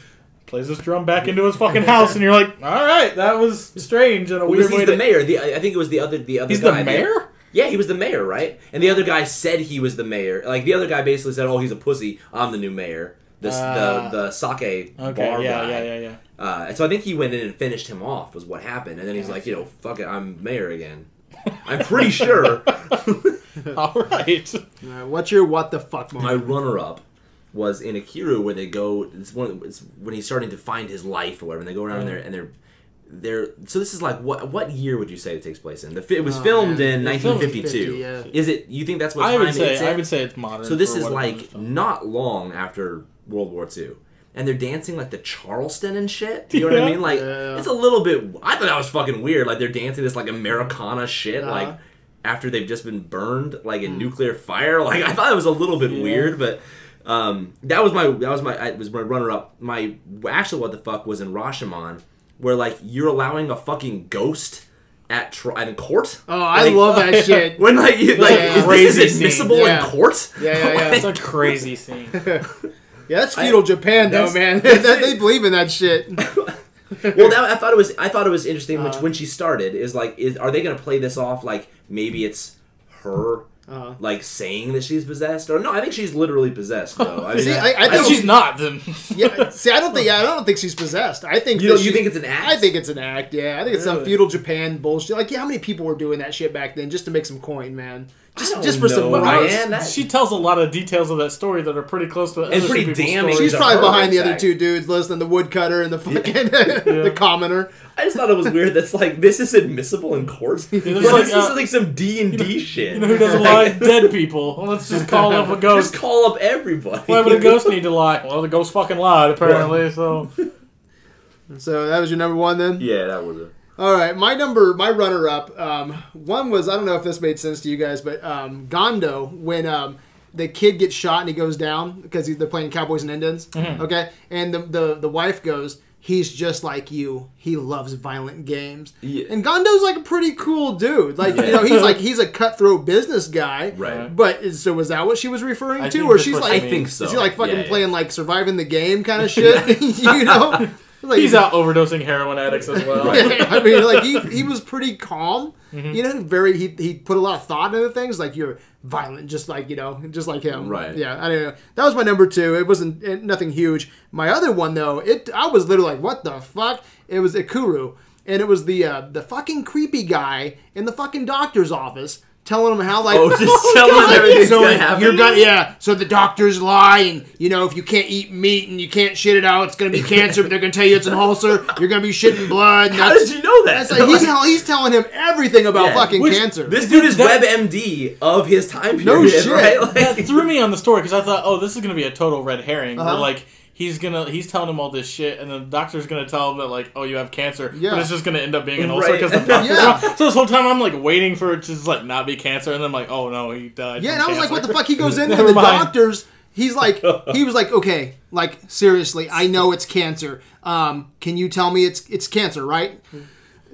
plays his drum back into his fucking house, and you're like, all right, that was strange and a Because weird way he's the to. mayor. The I think it was the other the other He's guy. the mayor. Yeah, he was the mayor, right? And the other guy said he was the mayor. Like the other guy basically said, "Oh, he's a pussy. I'm the new mayor." This Ah. the the sake Okay, bar yeah, guy. yeah, yeah, yeah. Uh, and so I think he went in and finished him off. Was what happened. And then he's like, you know, fuck it, I'm mayor again. I'm pretty sure. All right. All right, what's your what the fuck My runner up was in Ikiru where they go. It's one. It's when he's starting to find his life or whatever. And they go around there and they're. They're, so this is like what what year would you say it takes place in? The it was Oh, filmed man. in It filmed 1952. 50, yeah. Is it? You think that's what I time would say it's I would say it's modern. So this is like not long after World War II. And they're dancing like the Charleston and shit. You know what I mean? Like Yeah. it's a little bit I thought that was fucking weird. Like they're dancing this like Americana shit Uh-huh. like after they've just been burned like in nuclear fire. Like I thought it was a little bit Yeah. weird, but um, that was my that was my I, was my runner up. My actual what the fuck was in Rashomon, where like you're allowing a fucking ghost at tri- in court. Oh, I Like, love that shit. When like, you, like Yeah, is crazy this scene. admissible Yeah. in court? Yeah, yeah, yeah. It's a crazy scene. Yeah, that's feudal Japan though, man. That- they believe in that shit. well, that, I thought it was. I thought it was interesting. Which Uh-huh. when she started is like, is are they going to play this off like maybe it's her Uh, like saying that she's possessed or no? I think she's literally possessed though. I mean, See, I- I If think she's not, then yeah, see, I don't think I don't think she's possessed. I think you that know, you think it's an act? I think it's an act. Yeah, I think it's some feudal Japan bullshit. Like, yeah, how many people were doing that shit back then just to make some coin, man? Just, just for some know, rights. man. That- she tells a lot of details of that story that are pretty close to other pretty people's damning. stories. She's probably behind the other two dudes listening, the woodcutter and the fucking the commoner. I just thought it was weird. That's like this is admissible in court. there's Well, like, this uh, is like some D and D shit. You know who doesn't lie? Dead people. Well, let's just call up a Just ghost. call up everybody. Why would a ghost need to lie? Well, the ghost fucking lied, apparently, so. So that was your number one then. Yeah, that was it. All right, my number, my runner-up. Um, one was I don't know if this made sense to you guys, but um, Gondo when um, the kid gets shot and he goes down because they're playing Cowboys and Indians. Mm-hmm. Okay, and the, the the wife goes, "He's just like you. He loves violent games." Yeah. And Gondo's like a pretty cool dude. Like you know, he's like he's a cutthroat business guy. Right. But is- so was that what she was referring I to, or she's what like, she I think so. is he like fucking Yeah, yeah. playing like surviving the game kind of shit? you know, like, He's out overdosing heroin addicts as well. yeah, I mean, like he, he was pretty calm. Mm-hmm. You know, very he he put a lot of thought into things. Like you're violent, just like you know, just like him. Right. Yeah. I don't know. That was my number two. It wasn't eh, nothing huge. My other one though, it I was literally like, what the fuck? It was Ikiru, and it was the uh, the fucking creepy guy in the fucking doctor's office. Telling him how like Oh, just telling him everything's so gonna happen? You're gonna yeah. So the doctors lie, and you know if you can't eat meat and you can't shit it out, it's gonna be cancer. but they're gonna tell you it's an ulcer. You're gonna be shitting blood. And How that's- did you know that? that's like he's, he's telling him everything about Yeah, fucking which- cancer. this dude is That- WebMD of his time period, No shit. right? Like, that threw me on the story because I thought, oh, this is gonna be a total red herring. Uh-huh. like he's gonna he's telling him all this shit, and the doctor's gonna tell him that like, oh, you have cancer, Yeah. but it's just gonna end up being an ulcer Right. because the doctor's Yeah. wrong. So this whole time I'm like waiting for it to just like not be cancer, and then I'm like, oh no, he died. yeah, and I was like, what the fuck? He goes in and the mind. doctors. He's like, he was like, okay, like seriously, I know it's cancer. Um, can you tell me it's it's cancer, right?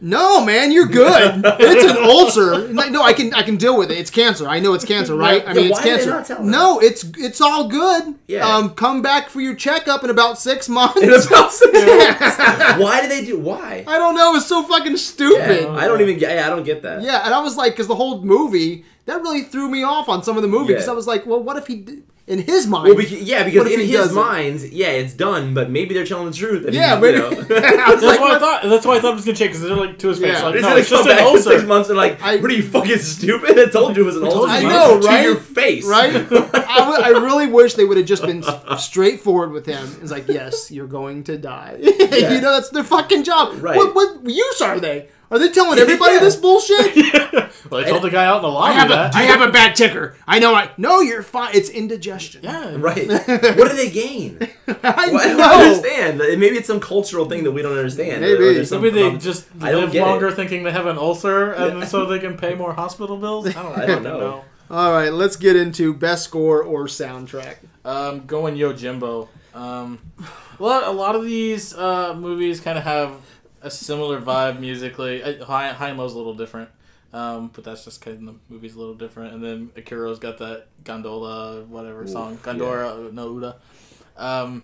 No, man, you're good. it's an ulcer. No, no, I can I can deal with it. It's cancer. I know it's cancer, right? I Yeah, mean, it's why did they cancer. not tell no, it's it's all good. Yeah. Um, come back for your checkup in about six months. In about six months. Why do they do? Why? I don't know. It's so fucking stupid. Yeah, I don't even get. Yeah, I don't get that. Yeah, and I was like, because the whole movie that really threw me off on some of the movie because Yeah. I was like, well, what if he, did, in his mind? Well, beca- yeah, because in his doesn't? mind, yeah, it's done, but maybe they're telling the truth. And yeah, he, but you know. That's like, why I thought. That's why I thought it was gonna change because they're like to his face. Yeah. Like, no, gonna it's just come an back in six months and like, I- what are you fucking stupid? I told you it was an ulcer. I know, right? To your face, right? I, w- I really wish they would have just been straightforward with him. It's like, yes, you're going to die. you know, that's their fucking job. Right. What, what use are they? Are they telling everybody Yeah. this bullshit? Well, I told the guy out in the I lobby have a, that. I have a bad ticker. I know. I no, you're fine. It's indigestion. yeah, Right. what do they gain? I Well, I don't understand. Maybe it's some cultural thing that we don't understand. Maybe. Or there's some Maybe they com- just I live get it. longer thinking they have an ulcer, and Yeah. so they can pay more hospital bills. I don't, I don't know. All right, let's get into best score or soundtrack. Um, going Yo Jimbo. Um, well, a lot of these uh, movies kind of have a similar vibe musically. Uh, High, High and Low's a little different, um, but that's just kind of the movie's a little different. And then Akira's got that Gondola, whatever song, Gondola no Uta. Um,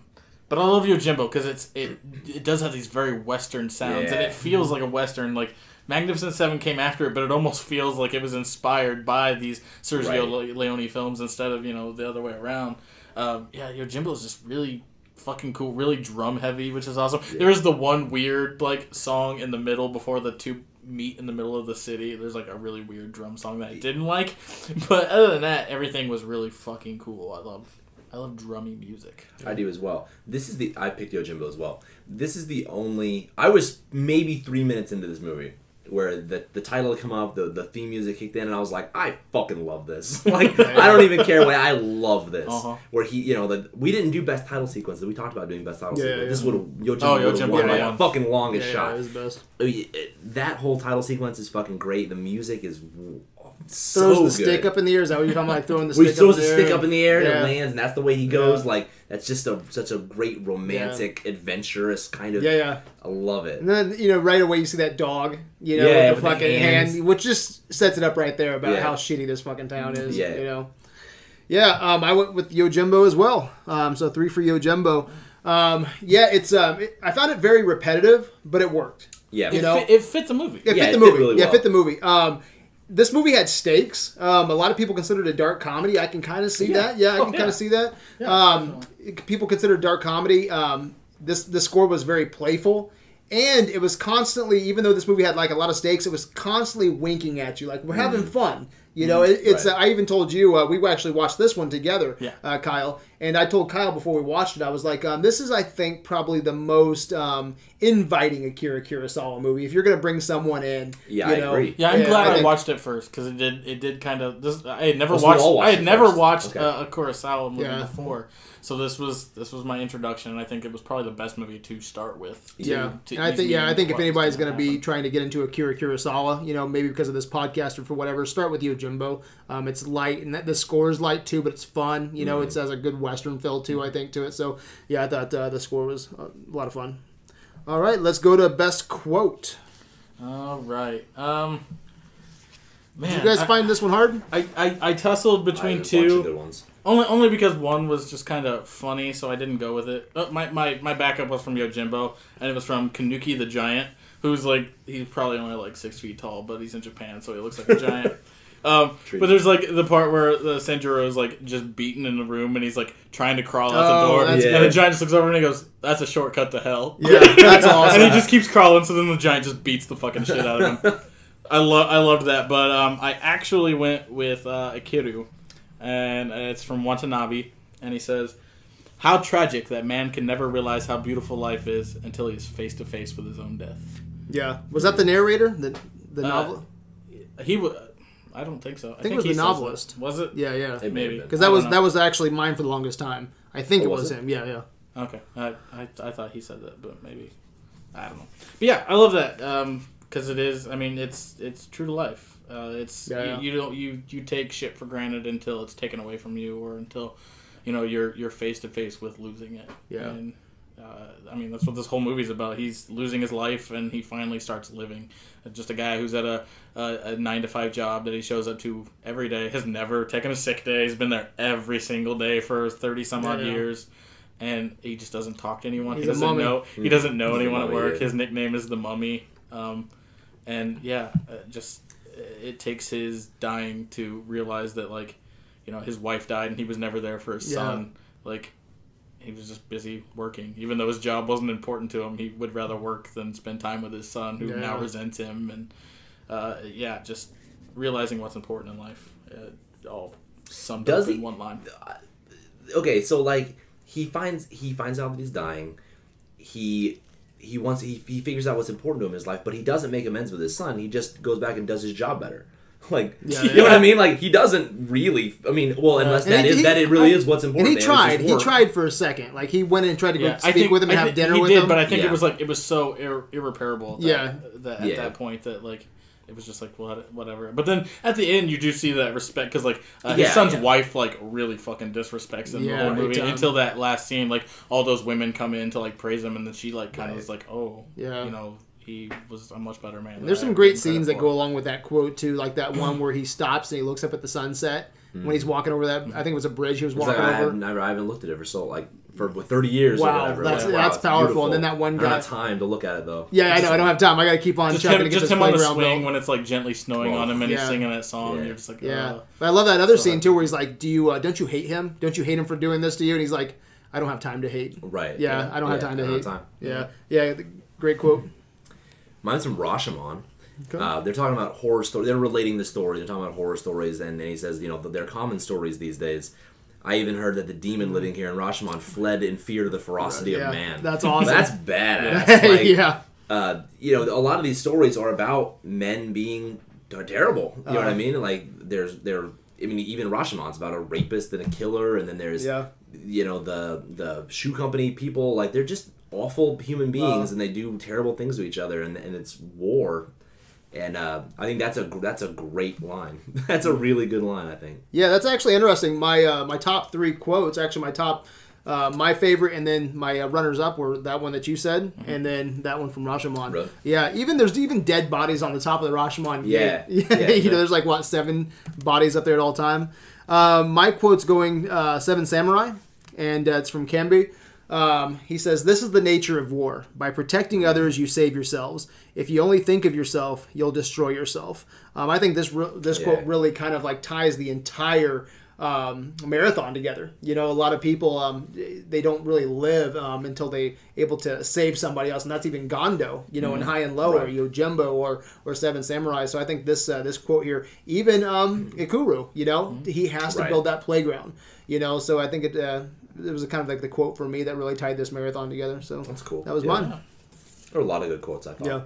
but I love Yojimbo because it's it it does have these very Western sounds, and it feels like a Western. Like Magnificent Seven came after it, but it almost feels like it was inspired by these Sergio Le- Leone films instead of you know the other way around. Um, yeah, Yojimbo is just really fucking cool, really drum heavy, which is awesome. There is the one weird like song in the middle before the two meet in the middle of the city. There's like a really weird drum song that I didn't like, but other than that, everything was really fucking cool. I love, I love drummy music. I do as well. This is the I picked Yojimbo as well. This is the only I was maybe three minutes into this movie where the the title had come up, the the theme music kicked in, and I was like, I fucking love this. Like I don't even care what I love this. Uh-huh. Where he, you know, the we didn't do best title sequences. We talked about doing best title Yeah, sequence. yeah. This would have Yojimbo Oh, would have won by won. a fucking longest Yeah, shot. yeah, it was best. I mean, it- that whole title sequence is fucking great. The music is w- so Throws the good. stick up in the air. Is that what you're talking about? Like throwing the Where he stick throws up the in stick up in the air and it lands, and that's the way he goes. Yeah. Like that's just a such a great romantic, adventurous kind of. Yeah, yeah. I love it. And then you know right away you see that dog, you know, Yeah, with with the the fucking hands. hand, which just sets it up right there about Yeah. how shitty this fucking town is. Yeah. You know. Yeah, um, I went with Yojimbo as well. Um, so three for Yojimbo. Um, yeah, it's um, it, I found it very repetitive, but it worked. Yeah, You It, know- fit, it fit the movie. It Yeah, fit it the fit movie. really yeah, well. fit the movie. Um, this movie had stakes. Um, a lot of people consider it a dark comedy. I can kind of see Yeah. that. Yeah, I Oh, can yeah. kind of see that. Yeah, um, people consider dark comedy. Um, this the score was very playful, and it was constantly. Even though this movie had like a lot of stakes, it was constantly winking at you, like we're having fun. You know, it, it's. Right. Uh, I even told you uh, we actually watched this one together, Yeah. uh, Kyle, and I told Kyle before we watched it. I was like, um, "This is, I think, probably the most um, inviting Akira Kurosawa movie. If you're going to bring someone in, Yeah, you I know, agree. Yeah, I'm glad I I, think- watched it first because it did. It did kind of. This I had never so we watched. all watched I had never first. watched Okay. uh, a Kurosawa movie Yeah. before, so this was this was my introduction, and I think it was probably the best movie to start with. to- Yeah, to and I think yeah, I think if anybody's gonna be trying to get into Akira Kurosawa, you know, maybe because of this podcast or for whatever, start with Yojimbo. Um, it's light and that, the score is light too, but it's fun. You know, it has a good western feel too. I think to it. So yeah, I thought uh, the score was a lot of fun. All right, let's go to best quote. All right. Um. Man, Did you guys I, find this one hard? I, I, I tussled I between had a bunch of two. Good ones. Only only because one was just kind of funny, so I didn't go with it. Oh, my, my, my backup was from Yojimbo, and it was from Kannuki the Giant, who's like he's probably only like six feet tall, but he's in Japan, so he looks like a giant. Um, but there's like the part where the Sanjuro is like just beaten in the room, and he's like trying to crawl out Oh, the door, that's and the giant just looks over and he goes, "That's a shortcut to hell." Yeah, that's awesome. and he just keeps crawling, so then the giant just beats the fucking shit out of him. I love I loved that, but um, I actually went with uh, Ikiru, and it's from Watanabe, and he says, "How tragic that man can never realize how beautiful life is until he's face to face with his own death." yeah, was that the narrator? The the Uh, novel? He was. I don't think so. I think it was the novelist. that. Was it? Yeah, yeah. It Maybe. Because that was know. that was actually mine for the longest time. I think Oh, it was was it? him. Yeah, yeah. Okay. I, I, I thought he said that, but maybe I don't know. But yeah, I love that because it is. I mean, it's it's true to life. Uh, it's Yeah, yeah. You, you don't you you take shit for granted until it's taken away from you, or until you know you're you're face to face with losing it. Yeah. And Uh, I mean, that's what this whole movie's about. He's losing his life, and he finally starts living. Just a guy who's at a, a, a nine to five job that he shows up to every day. Has never taken a sick day. He's been there every single day for thirty some odd Yeah. years, and he just doesn't talk to anyone. He's he doesn't mummy. know. He doesn't know He's a anyone at work. yeah. His nickname is the Mummy. Um, and yeah, uh, just it takes his dying to realize that like, you know, his wife died and he was never there for his Yeah. son. Like, he was just busy working. Even though his job wasn't important to him, he would rather work than spend time with his son, who now resents him. And uh, yeah, just realizing what's important in life. Uh, all summed Does up in one line. okay, so like he finds he finds out that he's dying. He he wants he, he figures out what's important to him in his life, but he doesn't make amends with his son. He just goes back and does his job better. Like Yeah, you know what. I mean? Like he doesn't really. I mean, well, uh, unless And that he- is he- that it really I- is what's And important. he to him, it's tried. He tried for a second. Like he went and tried to go Yeah, speak think, with him and I have think dinner he with did, him. but I think Yeah. it was like it was so ir- irreparable. That, Yeah. that, at Yeah. that point that like it was just like what whatever. But then at the end you do see that respect because like uh, Yeah, his son's yeah. wife like really fucking disrespects him Yeah, the whole movie time. until that last scene. Like all those women come in to like praise him and then she like kind of Right. was like oh Yeah. you know he was a much better man. There's some ever great gave him credit scenes that go along with that quote too, like that one where he stops and he looks up at the sunset when he's walking over that. I think it was a bridge he was It's like, walking I, over. haven't, I haven't looked at it for so like for 30 years or Wow, whatever. that's- Like, that's powerful. beautiful. And then that one guy. I don't guy- have time to look at it though. Yeah, I know. I don't have time. I got to keep on Just chugging him, to get just this him on the swing milk. when it's like gently snowing on him and yeah. he's singing that song. Yeah. And you're just like, Yeah, "Oh." but I love that other So scene too, where he's like, "Do you uh, don't you hate him? Don't you hate him for doing this to you?" And he's like, "I don't have time to hate." Right. Yeah, I don't have Yeah, time to I hate. time. Yeah, yeah, the- great quote. Mine's from Rashomon. Okay. Uh, they're talking about horror stories. They're relating the story. They're talking about horror stories, and, and he says, you know, they're common stories these days. I even heard that the demon living here in Rashomon fled in fear of the ferocity Yeah, of man. that's awesome. That's badass. Like, yeah, uh, you know, a lot of these stories are about men being terrible. You know what I Uh-huh. mean? Like, there's there. I mean, even Rashomon's about a rapist and a killer, and then there's Yeah. you know the the shoe company people. Like, they're just awful human beings, Uh. and they do terrible things to each other, and, and it's war. And uh, I think that's a that's a great line. that's a really good line. I think. yeah. That's actually interesting. My uh, my top three quotes, actually, my top. Uh, my favorite, and then my uh, runners up were that one that you said, and then that one from Rashomon. Really? Yeah, even there's even dead bodies on the top of the Rashomon. Yeah, gate. yeah, you know, there's like what seven bodies up there at all time. Um, my quote's going uh, Seven Samurai, and uh, it's from Kambei. Um, he says, "This is the nature of war. By protecting others, you save yourselves. If you only think of yourself, you'll destroy yourself." Um, I think this re- this Yeah. quote really kind of like ties the entire um, marathon together. You know, a lot of people um, they don't really live um, until they able to save somebody else, and that's even Gondo. You know, in High and Low or Right. Yojimbo or or Seven Samurai. So I think this uh, this quote here, even um, Ikiru, you know, he has to Right. build that playground. You know, so I think it. Uh, it was kind of like the quote for me that really tied this marathon together. So That's cool. That was Yeah. mine. There were a lot of good quotes. I thought. Yeah.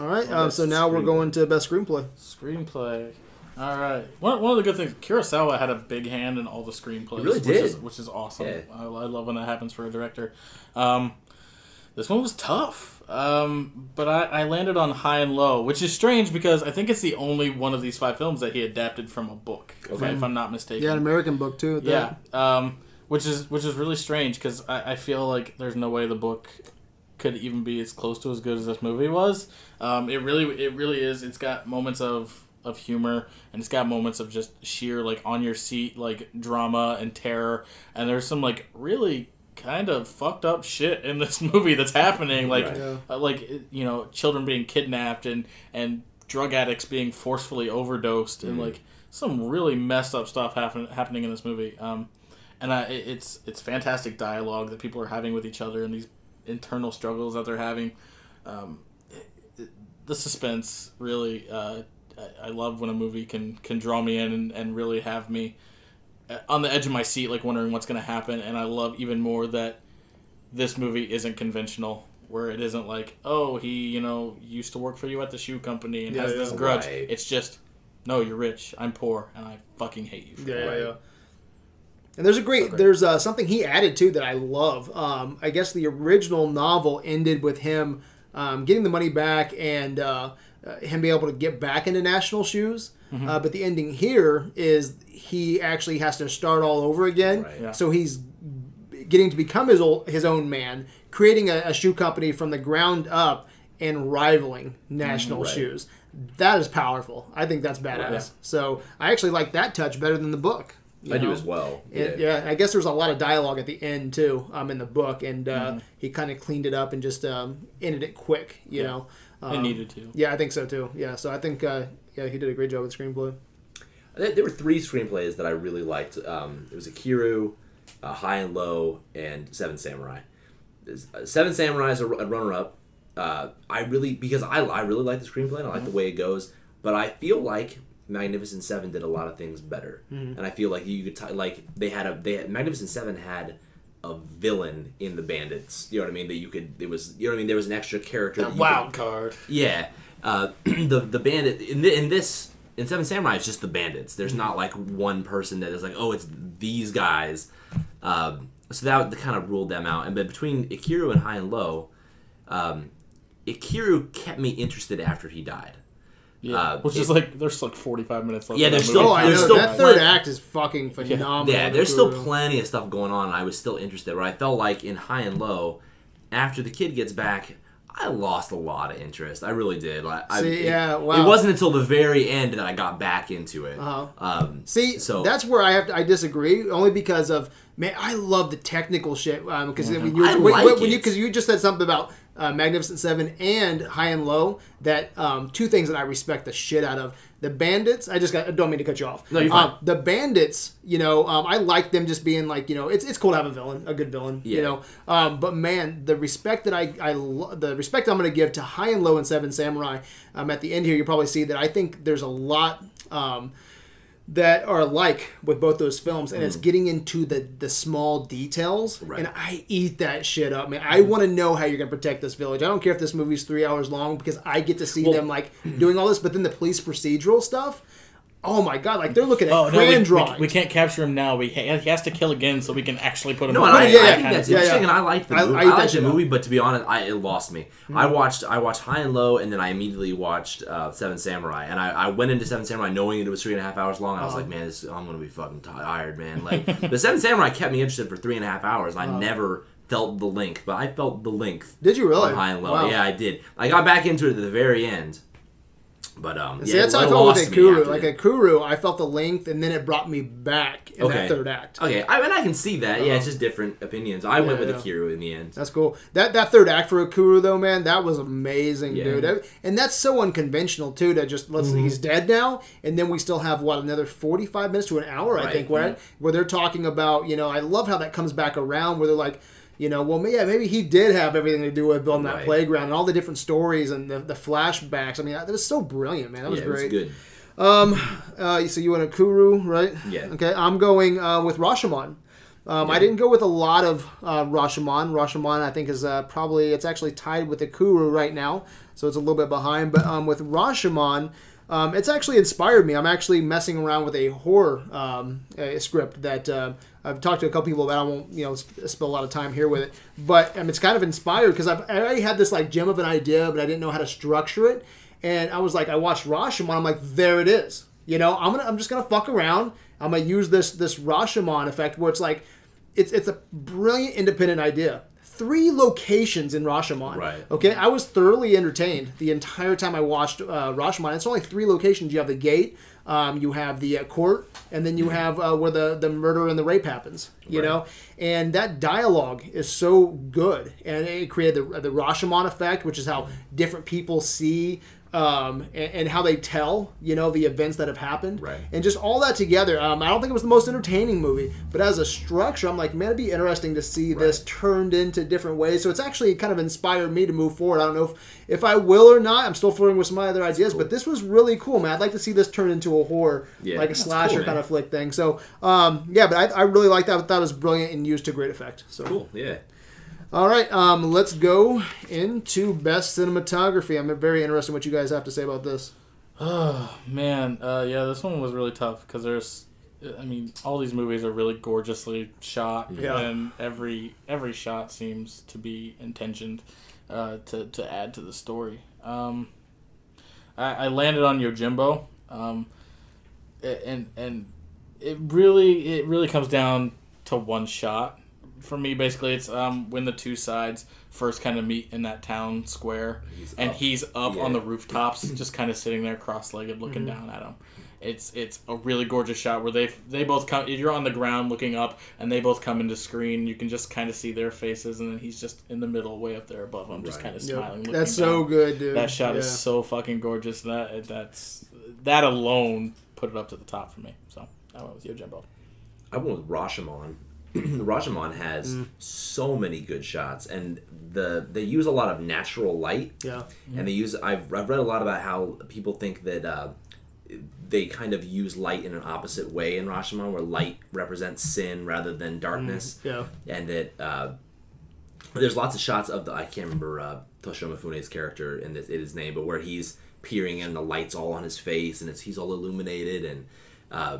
All right. Well, Um, so now we're going to best screenplay. Screenplay. All right. One, one of the good things, Kurosawa had a big hand in all the screenplays. He really which did. Is, which is awesome. Yeah. I, I love when that happens for a director. Um, this one was tough, um, but I, I landed on High and Low, which is strange because I think it's the only one of these five films that he adapted from a book, if, I, Okay. if I'm not mistaken. Yeah, an American book too. at Yeah, um, which is which is really strange because I, I feel like there's no way the book could even be as close to as good as this movie was. Um, it really it really is. It's got moments of of humor and it's got moments of just sheer like on your seat like drama and terror and there's some like really kind of fucked up shit in this movie that's happening like Right. Yeah. uh, like you know children being kidnapped and and drug addicts being forcefully overdosed and like some really messed up stuff happen, happening in this movie um and I, it's it's fantastic dialogue that people are having with each other and these internal struggles that they're having um it- it- the suspense really uh I- I love when a movie can can draw me in and, and really have me uh, on the edge of my seat like wondering what's going to happen and I love even more that this movie isn't conventional where it isn't like oh he you know used to work for you at the shoe company and Yeah, has this yeah. grudge Right. it's just no you're rich i'm poor and i fucking hate you for Yeah, it." yeah, yeah. And there's a great, So great. there's uh, something he added too that I love. Um, I guess the original novel ended with him um, getting the money back and uh, uh, him be able to get back into national shoes. Mm-hmm. Uh, but the ending here is he actually has to start all over again. Right. Yeah. So he's getting to become his old, his own man, creating a, a shoe company from the ground up, and rivaling National Right. Shoes. That is powerful. I think that's badass. Yeah. So I actually like that touch better than the book. You I do as well. It- yeah. I guess there's a lot of dialogue at the end too, um, in the book, and uh, Mm-hmm. he kind of cleaned it up and just um, ended it quick. You know, It um, needed to. Yeah, I think so too. Yeah, so I think uh, yeah he did a great job with the screenplay. There there were three screenplays that I really liked. Um, it was Ikiru, uh, High and Low, and Seven Samurai. Uh, Seven Samurai is a, a runner-up. Uh, I really because I, I really like the screenplay and I like the way it goes, but I feel like Magnificent Seven did a lot of things better, and I feel like you could t- like they had a they had, Magnificent Seven had a villain in the Bandits. You know what I mean? That you could it was you know what I mean. There was an extra character. that you could- Wild card. yeah, uh, the the bandit in, the, in this in Seven Samurai it's just the bandits. There's not like one person that is like, oh, it's these guys. Um, so that kind of ruled them out. And but between Ikiru and High and Low, um, Ikiru kept me interested after he died. Yeah, Uh, which is like there's like 45 minutes left. Yeah, of that there's still- Oh, there's still that third act is fucking phenomenal. Yeah, with there's still Kuro. plenty of stuff going on. and I was still interested. Where I felt like in High and Low, after the kid gets back, I lost a lot of interest. I really did. Like, I, See, it, yeah, It wasn't until the very end that I got back into it. Uh-huh. Um, See, So- that's where I have to, I disagree only because of man, I love the technical shit because I mean, you, I when, like when you it. because you just said something about uh, Magnificent Seven and High and Low that um, two things that I respect the shit out of the Bandits. I just got I don't mean to cut you off. No, you're fine. Um, the Bandits, you know, um, I like them just being like you know it's it's cool to have a villain, a good villain, you know. Um, but man, the respect that I I lo- the respect I'm going to give to High and Low and Seven Samurai. Um, at the end here, you probably see that I think there's a lot. That are alike with both those films, and it's getting into the the small details. Mm. Right. And I eat that shit up, man. I want to know how you're gonna protect this village. I don't care if this movie's three hours long because I get to see Well- them like doing all this. But then the police procedural stuff. Oh my god! Like they're looking at Oh no, crayon we, we, drawings. we can't capture him now. We ha- he has to kill again so we can actually put him. No, in I, yeah, I yeah, think that's yeah, interesting, yeah. and I like the I- movie. I I, eat that liked the movie, but to be honest, I, it lost me. Hmm. I watched I watched High and Low, and then I immediately watched uh, Seven Samurai, and I, I went into Seven Samurai knowing it was three and a half hours long. And I was like, uh-huh. man, this, I'm gonna be fucking tired, man. Like the Seven Samurai kept me interested for three and a half hours. And I uh-huh. never felt the length, but I felt the length. Did you really? High and Low, Wow. yeah, I did. I got back into it at the very end, but um, See, yeah, that's how I felt with Ikiru. Like that. Ikiru, I felt the length, and then it brought me back in Okay. that third act. Okay, I mean I can see that. Yeah, it's just different opinions. I went with yeah. Ikiru in the end. That's cool. That that third act for Ikiru though, man, that was amazing, Yeah. dude. And that's so unconventional too. To just let's Mm-hmm. he's dead now, and then we still have what another forty five minutes to an hour, I Right, think, where where they're talking about you know I love how that comes back around where they're like. You know, well, yeah, maybe he did have everything to do with building that playground and all the different stories and the, the flashbacks. I mean, that was so brilliant, man. That was yeah, it was great. good. Uh, so you went Ikiru, right? Yeah. Okay, I'm going uh, with Rashomon. Um, I didn't go with a lot of uh, Rashomon. Rashomon, I think, is uh, probably it's actually tied with Ikiru right now, so it's a little bit behind. But um, with Rashomon, um, it's actually inspired me. I'm actually messing around with a horror um, uh script that uh, I've talked to a couple people about. It, I won't, you know, sp- spend a lot of time here with it, but um, it's kind of inspired because I've I already had this like gem of an idea, but I didn't know how to structure it. And I was like, I watched Rashomon. I'm like, there it is. You know, I'm gonna, I'm just gonna fuck around. I'm gonna use this this Rashomon effect where it's like, it's it's a brilliant independent idea. Three locations in Rashomon. Right. Okay, I was thoroughly entertained the entire time I watched uh, Rashomon. It's only three locations. You have the gate, um, you have the uh, court, and then you have uh, where the, the murder and the rape happens. You Right. know, and that dialogue is so good, and it created the the Rashomon effect, which is how different people see. Um, and, and how they tell, you know, the events that have happened, Right. and just all that together. Um, I don't think it was the most entertaining movie, but as a structure, I'm like, man, it'd be interesting to see this turned into different ways. So it's actually kind of inspired me to move forward. I don't know if, if I will or not. I'm still flirting with some other ideas, but this was really cool, man. I'd like to see this turn into a horror, Yeah, like a slasher cool, kind of flick thing. So, um, yeah, but I, I really like that. I thought it was brilliant and used to great effect. So Cool. Yeah. All right, um, let's go into best cinematography. I'm very interested in what you guys have to say about this. Oh man, uh, yeah, this one was really tough because there's, I mean, all these movies are really gorgeously shot, Yeah. and every every shot seems to be intentioned uh, to to add to the story. Um, I, I landed on Yojimbo, um, and and it really it really comes down to one shot, for me, basically, it's um, when the two sides first kind of meet in that town square, He's and up. he's up on the rooftops, just kind of sitting there cross-legged, looking Mm-hmm. down at him. It's it's a really gorgeous shot where they they both come. You're on the ground looking up, and they both come into screen. You can just kind of see their faces, and then he's just in the middle, way up there above them, just Right. kind of smiling. looking That's so good, dude. That shot is so fucking gorgeous. That that's that alone put it up to the top for me. So I went with Yojimbo. I went with Rashomon. Rashomon has Mm. so many good shots, and the they use a lot of natural light, Yeah. and they use. I've, I've read a lot about how people think that uh, they kind of use light in an opposite way in Rashomon, where light represents sin rather than darkness, Yeah. and that uh, there's lots of shots of the I can't remember uh, Toshiro Mifune's character in this in his name, but where he's peering in, the lights all on his face, and it's he's all illuminated, and uh,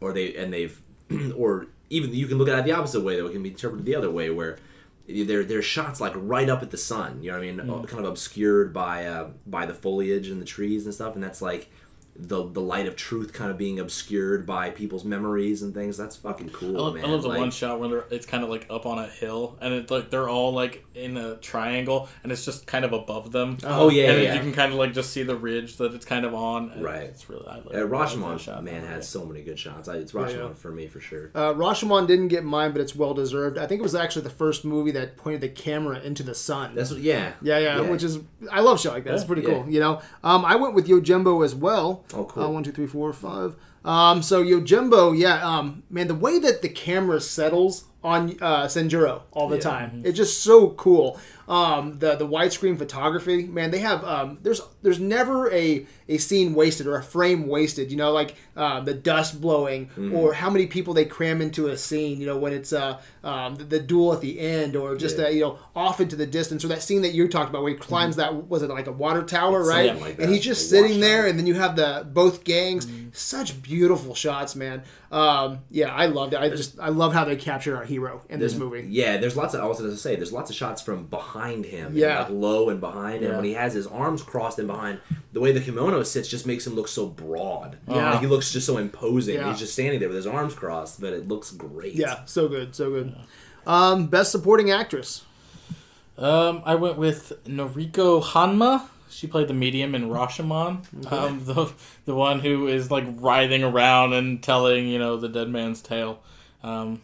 or they and they've or even you can look at it the opposite way though. It can be interpreted the other way where there there's shots like right up at the sun you know what i mean? Kind of obscured by uh by the foliage and the trees and stuff and that's like the the light of truth kind of being obscured by people's memories and things that's fucking cool I love, man I love the Like, one shot where they're, it's kind of like up on a hill, and it's like they're all like in a triangle, and it's just kind of above them. oh yeah and yeah, you can kind of like just see the ridge that it's kind of on. Right. It's really I love, Uh, I Rashomon, shot. man, Yeah. has so many good shots. I, it's Yeah, Rashomon yeah. for me for sure. Uh, Rashomon didn't get mine, but it's well deserved. I think it was actually the first movie that pointed the camera into the sun. That's what, yeah, yeah, yeah, which is I love shit like that. It's Yeah. pretty Yeah. cool. You know, um, I went with Yojimbo as well. Oh, cool. Uh, one, two, three, four, five. Um, so Yojimbo, yeah, um, man, the way that the camera settles on uh, Sanjuro all the Yeah. time, it's just so cool. Um, the the widescreen photography, man, they have um, there's there's never a a scene wasted or a frame wasted. You know, like uh, the dust blowing Mm-hmm. or how many people they cram into a scene. You know, when it's uh, um, the, the duel at the end or just Yeah. uh, you know off into the distance or that scene that you talked about where he climbs that was it like a water tower, right? Like and he's just sitting there, tower. and then you have the both gangs. Such beautiful shots, man. Um, yeah, I loved it. I just I love how they capture our hero in this movie. Yeah, there's lots of. I was going to say, there's lots of shots from behind him. and, Yeah. like low and behind, and Yeah. when he has his arms crossed and behind, the way the kimono sits just makes him look so broad. Yeah. like he looks just so imposing. Yeah. He's just standing there with his arms crossed, but it looks great. Yeah, so good, so good. Um, best supporting actress. Um, I went with Noriko Honma. She played the medium in Rashomon. Um, the the one who is like writhing around and telling you know the dead man's tale. Um,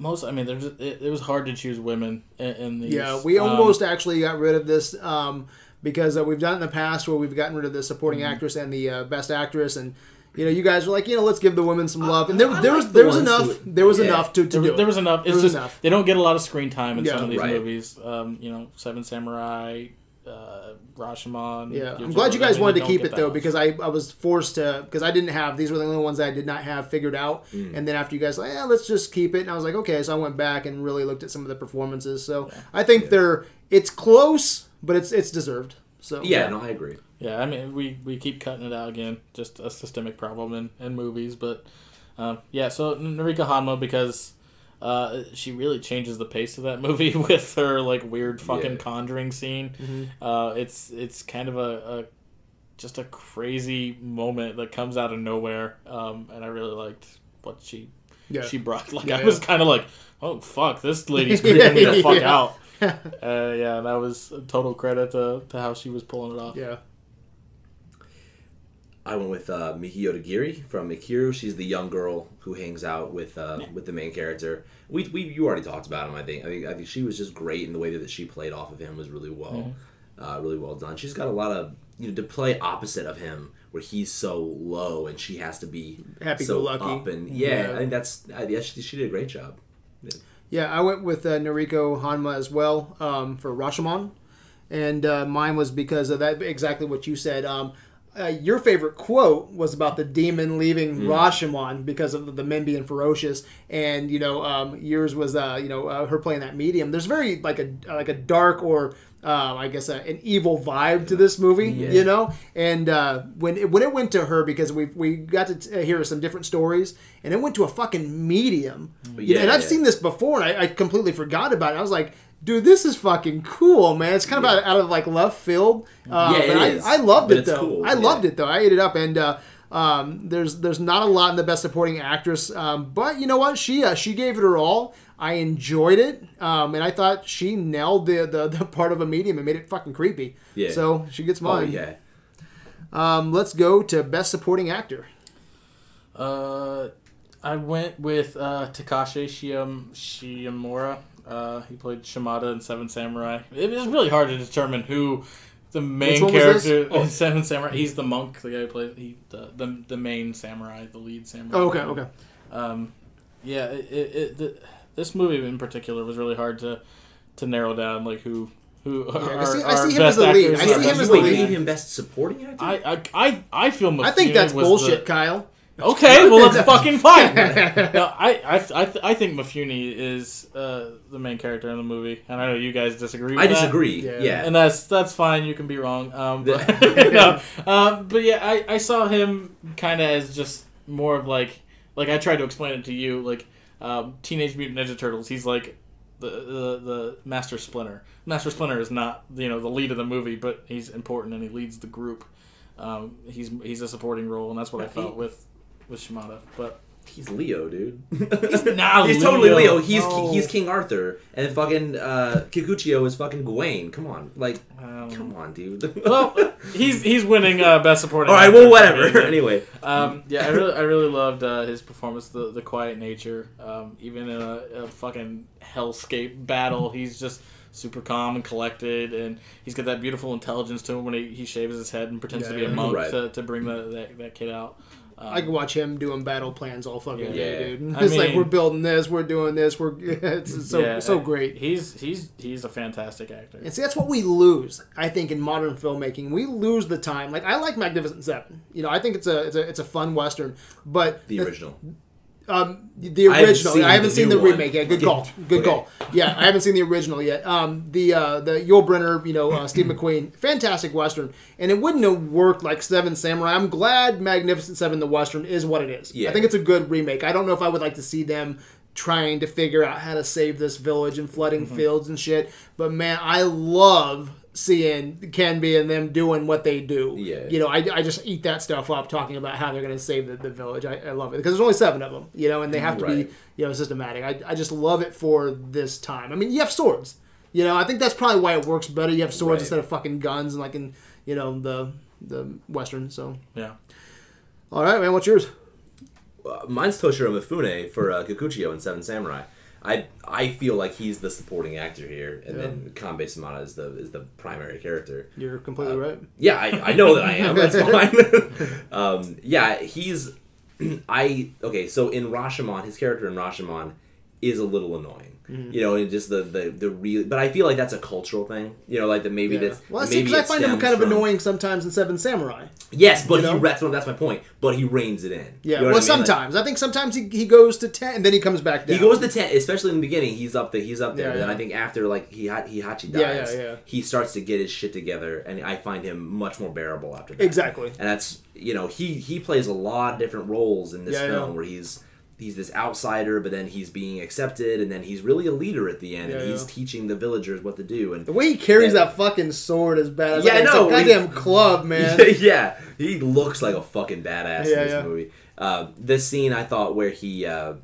most, I mean, there's it, it was hard to choose women in, in these. Yeah, we Um, almost actually got rid of this um, because uh, we've done it in the past where we've gotten rid of the supporting Mm-hmm. actress and the uh, best actress, and you know, you guys were like, you know, let's give the women some love, and there, there like was the there was enough who- there was yeah. enough to, to there, do there it. was enough. There It's was just enough. they don't get a lot of screen time in Yeah. some of these Right. movies. Um, you know, Seven Samurai, uh, Rashomon. Yeah, I'm glad you I guys mean, wanted to keep it though much. because I, I was forced to because I didn't have these were the only ones that I did not have figured out Mm. and then after you guys like yeah let's just keep it and I was like okay so I went back and really looked at some of the performances so I think they're it's close but it's it's deserved so yeah, no, I agree. Yeah, I mean, we, we keep cutting it out again. Just a systemic problem in, in movies. But um, yeah, so Noriko Honma, because uh, she really changes the pace of that movie with her like weird fucking Yeah. conjuring scene. Mm-hmm. Uh, it's it's kind of a, a just a crazy moment that comes out of nowhere, um, and I really liked what she yeah she brought. Like Yeah, I was kind of like, oh fuck, this lady's creeping me the fuck out. Uh, yeah, and that was a total credit to, to how she was pulling it off. yeah I went with uh, Miki Odagiri from Ikiru. She's the young girl who hangs out with uh, with the main character. We, we you already talked about him. I think I think I think she was just great, and the way that she played off of him was really well, uh, really well done. She's got a lot of you know to play opposite of him, where he's so low and she has to be so Happy-go-lucky. up and yeah, Yeah. I think that's I, yeah she, she did a great job. Yeah, I went with uh, Noriko Honma as well um, for Rashomon, and uh, mine was because of that exactly what you said. Um, uh, your favorite quote was about the demon leaving Rashomon because of the men being ferocious, and you know um, yours was uh, you know uh, her playing that medium. There's very like a like a dark or uh, I guess uh, an evil vibe to this movie, Yeah. you know. And uh, when it, when it went to her because we we got to t- hear some different stories, and it went to a fucking medium. You know, Yeah, and I've yeah. seen this before, and I, I completely forgot about it. I was like, dude, this is fucking cool, man. It's kind of out, out of like left field. Uh, Yeah, it I, is. I loved But it though. cool, I loved yeah. it though. I ate it up, and uh, Um, there's there's not a lot in the best supporting actress, um, but you know what? She uh, she gave it her all. I enjoyed it, um, and I thought she nailed the, the the part of a medium and made it fucking creepy. Yeah. So she gets mine. Oh mine. yeah. Um, let's go to best supporting actor. Uh, I went with uh, Takashi Shiyam- Shimura. Uh, he played Shimada in Seven Samurai. It was really hard to determine who the main one was this? character Oh. in Seven Samurai. He's the monk, the guy who plays he the, the the main samurai, the lead samurai. Oh, okay, okay. Um, yeah, it, it, it the, this movie in particular was really hard to to narrow down like who who I see- I see him as the lead. I see Yeah, him as the lead. him best supporting actor. I, I I I feel I think that's bullshit, the- Kyle. Okay, well that's fucking fine. no, I, I, I, th- I think Mifune is uh, the main character in the movie, and I know you guys disagree. with I that. disagree. Yeah. Yeah. and that's that's fine. You can be wrong. Um, but, no, um, but yeah, I, I saw him kind of as just more of like like I tried to explain it to you like um, Teenage Mutant Ninja Turtles. He's like the, the the Master Splinter. Master Splinter is not you know the lead of the movie, but he's important and he leads the group. Um, he's he's a supporting role, and that's what I felt with with Shimada. But He's Leo, dude. He's not He's totally Leo. Leo. He's No. he's King Arthur, and fucking uh, Kikuchiyo is fucking Gawain. Come on, like, um, come on, dude. well, he's he's winning uh, best supporting. all right, actor well, for whatever. anyway, Um, yeah, I really, I really loved uh, his performance, the the quiet nature. Um, even in a, a fucking hellscape battle, he's just super calm and collected, and he's got that beautiful intelligence to him when he, he shaves his head and pretends to be a Yeah. monk Right. to, to bring the, that, that kid out. Um, I could watch him doing battle plans all fucking Yeah. day, dude. I It's like we're building this, we're doing this, we're it's, it's so yeah, so great. He's he's he's a fantastic actor. And see, that's what we lose. I think in modern filmmaking, we lose the time. Like I like Magnificent Seven. You know, I think it's a it's a it's a fun western. But the original. Um, the I haven't original. I haven't the seen the one. remake yet. Good call. Good call. Yeah, I haven't seen the original yet. Um, the uh, the Yul Brynner, you know, uh, Steve McQueen, fantastic western, and it wouldn't have worked like Seven Samurai. I'm glad Magnificent Seven, the western, is what it is. Yeah. I think it's a good remake. I don't know if I would like to see them trying to figure out how to save this village and flooding Mm-hmm. fields and shit. But man, I love seeing Kambei and them doing what they do. Yeah. You know, I, I just eat that stuff up talking about how they're going to save the, the village. I, I love it because there's only seven of them, you know, and they have to Right. be, you know, systematic. I, I just love it for this time. I mean, you have swords. You know, I think that's probably why it works better. You have swords Right. instead of fucking guns and like in, you know, the the western. So, Yeah. all right, man, what's yours? Uh, mine's Toshiro Mifune for uh, Kikuchiyo in Seven Samurai. I I feel like he's the supporting actor here, and Yeah. then Kanbei Shimada is the is the primary character. You're completely Uh, right. Yeah, I, I know that I am. That's fine. um, yeah, he's. I okay. So in Rashomon, his character in Rashomon is a little annoying. Mm-hmm. You know, and just the the the real. But I feel like that's a cultural thing. You know, like that maybe Yeah. that's Well, I see, maybe because I find him kind of from- annoying sometimes in Seven Samurai. Yes, but You know? he that's that's my point. But he reins it in. Yeah, You know well, I mean? Like, sometimes I think sometimes he, he goes to ten and then he comes back down. He goes to ten, especially in the beginning. He's up there. He's up there. Yeah, but then yeah. I think after like he Heihachi dies, Yeah, yeah, yeah. he starts to get his shit together, and I find him much more bearable after that. Exactly. And that's you know he he plays a lot of different roles in this film where he's he's this outsider, but then he's being accepted, and then he's really a leader at the end, and he's yeah. teaching the villagers what to do. And The way he carries Yeah. that fucking sword is badass. Yeah, I Like, it's know. a goddamn club, man. yeah, he looks like a fucking badass Yeah, in this yeah. movie. Uh, this scene I thought where he uh,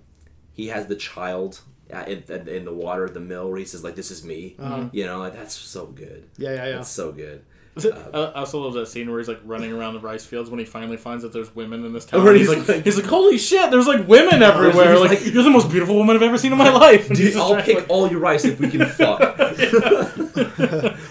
he has the child in, in, in the water at the mill where he says like this is me. Uh-huh. You know, like that's so good. Yeah, yeah, yeah. That's so good. I I also love that scene where he's like running around the rice fields when he finally finds that there's women in this town. And he's, he's like, like- he's like, holy shit, there's like women everywhere. he's Like, like- you're the most beautiful woman I've ever seen in my life. And Dude, just I'll pick like- all your rice if we can fuck.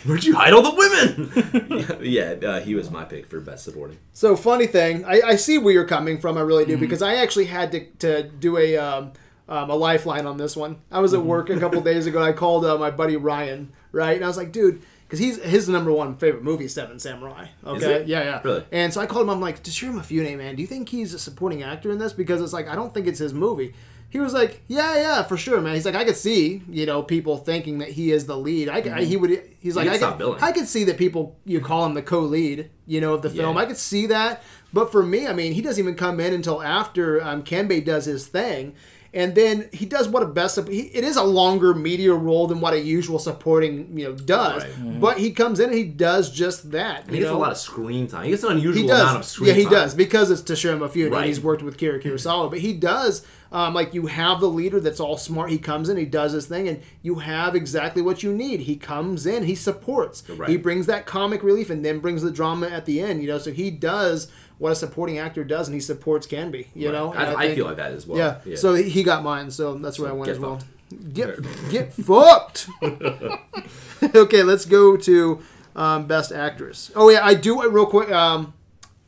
Where'd you hide all the women? yeah, uh, he was my pick for best supporting. So funny thing, I, I see where you're coming from. I really Mm-hmm. do because I actually had to, to do a um, um, a lifeline on this one. I was at work a couple days ago. and I called uh, my buddy Ryan, right, and I was like, dude. Because he's his number one favorite movie, is Seven Samurai. Okay, yeah, yeah. Really? And so I called him. I'm like, Toshiro Mifune, man, do you think he's a supporting actor in this? Because it's like I don't think it's his movie. He was like, yeah, yeah, for sure, man. He's like, I could see, you know, people thinking that he is the lead. I, I he would. He's like, I could, billing. I could see that people you call him the co-lead, you know, of the film. Yeah. I could see that, but for me, I mean, he doesn't even come in until after um, Kambei does his thing, and then he does what a best. He, it is a longer media role than what a usual supporting you know does, Right. but he comes in and he does just that. He you gets a lot of screen time. He gets an unusual does. amount of screen time. yeah, he time. does because it's Toshiro Mifune and Right. he's worked with Kira Kurosawa. But he does. Um, like you have the leader that's all smart. He comes in, he does his thing, and you have exactly what you need. He comes in, he supports. Right. He brings that comic relief and then brings the drama at the end. You know, so he does what a supporting actor does, and he supports Kambei. You Right. know, And I, I, think- feel like that as well. yeah. So he he got mine. So that's where So I went get as well. fucked. Get get fucked. okay, let's go to um, best actress. Oh yeah, I do uh, real quick. Um,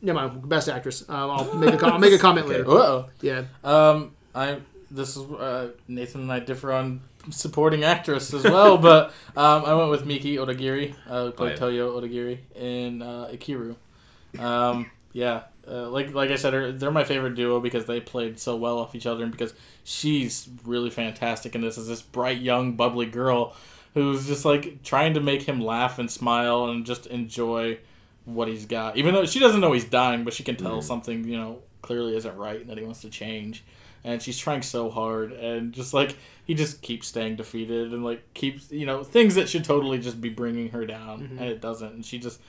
never mind. Best actress. Um, I'll make a com- I'll make a comment later. Uh-oh. Yeah. Um, I this is uh, Nathan and I differ on supporting actress as well, but um, I went with Miki Odagiri, uh, who played Oh, Toyo Odagiri in uh, Ikiru. Um, yeah, uh, like like I said, they're- they're my favorite duo because they played so well off each other, and because she's really fantastic in this as this bright, young, bubbly girl who's just like trying to make him laugh and smile and just enjoy what he's got. Even though she doesn't know he's dying, but she can tell mm. something you know clearly isn't right and that he wants to change. And she's trying so hard, and just like he just keeps staying defeated, and like keeps you know things that should totally just be bringing her down, mm-hmm. and it doesn't. And she just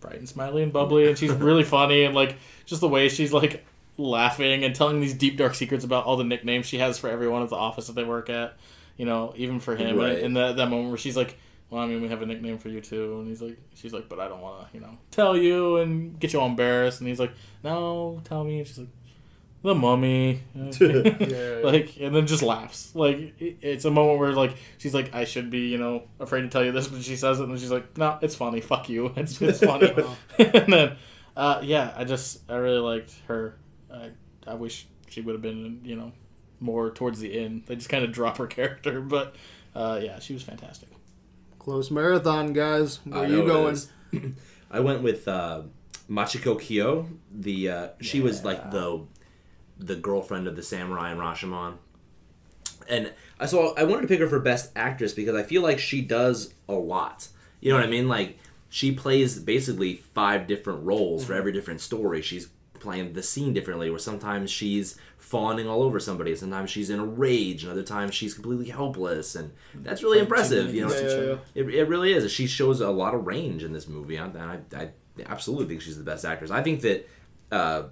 bright and smiley and bubbly, and she's really funny, and like just the way she's like laughing and telling these deep dark secrets about all the nicknames she has for everyone at the office that they work at. You know, even for him, Right. and, and that that moment where she's like, "Well, I mean, we have a nickname for you too," and he's like, "She's like, but I don't want to, you know, tell you and get you all embarrassed," and he's like, "No, tell me," and she's like. The mummy, Yeah. like, and then just laughs. Like, it's a moment where, like, she's like, "I should be, you know, afraid to tell you this," but she says it, and then she's like, "No, it's funny. Fuck you. It's it's funny." and then, uh, yeah, I just I really liked her. I I wish she would have been, you know, more towards the end. They just kind of drop her character, but uh, yeah, she was fantastic. Close marathon, guys. Where I you going? I went with uh, Machiko Kyo. The uh, she was like the the girlfriend of the samurai in Rashomon, and I so I wanted to pick her for best actress because I feel like she does a lot. You know what I mean? Like she plays basically five different roles for every different story. She's playing the scene differently. Where sometimes she's fawning all over somebody, sometimes she's in a rage, and other times she's completely helpless, and that's really impressive. You know, Yeah, yeah, yeah. it, it really is. She shows a lot of range in this movie, and I, I absolutely think she's the best actress. I think that uh,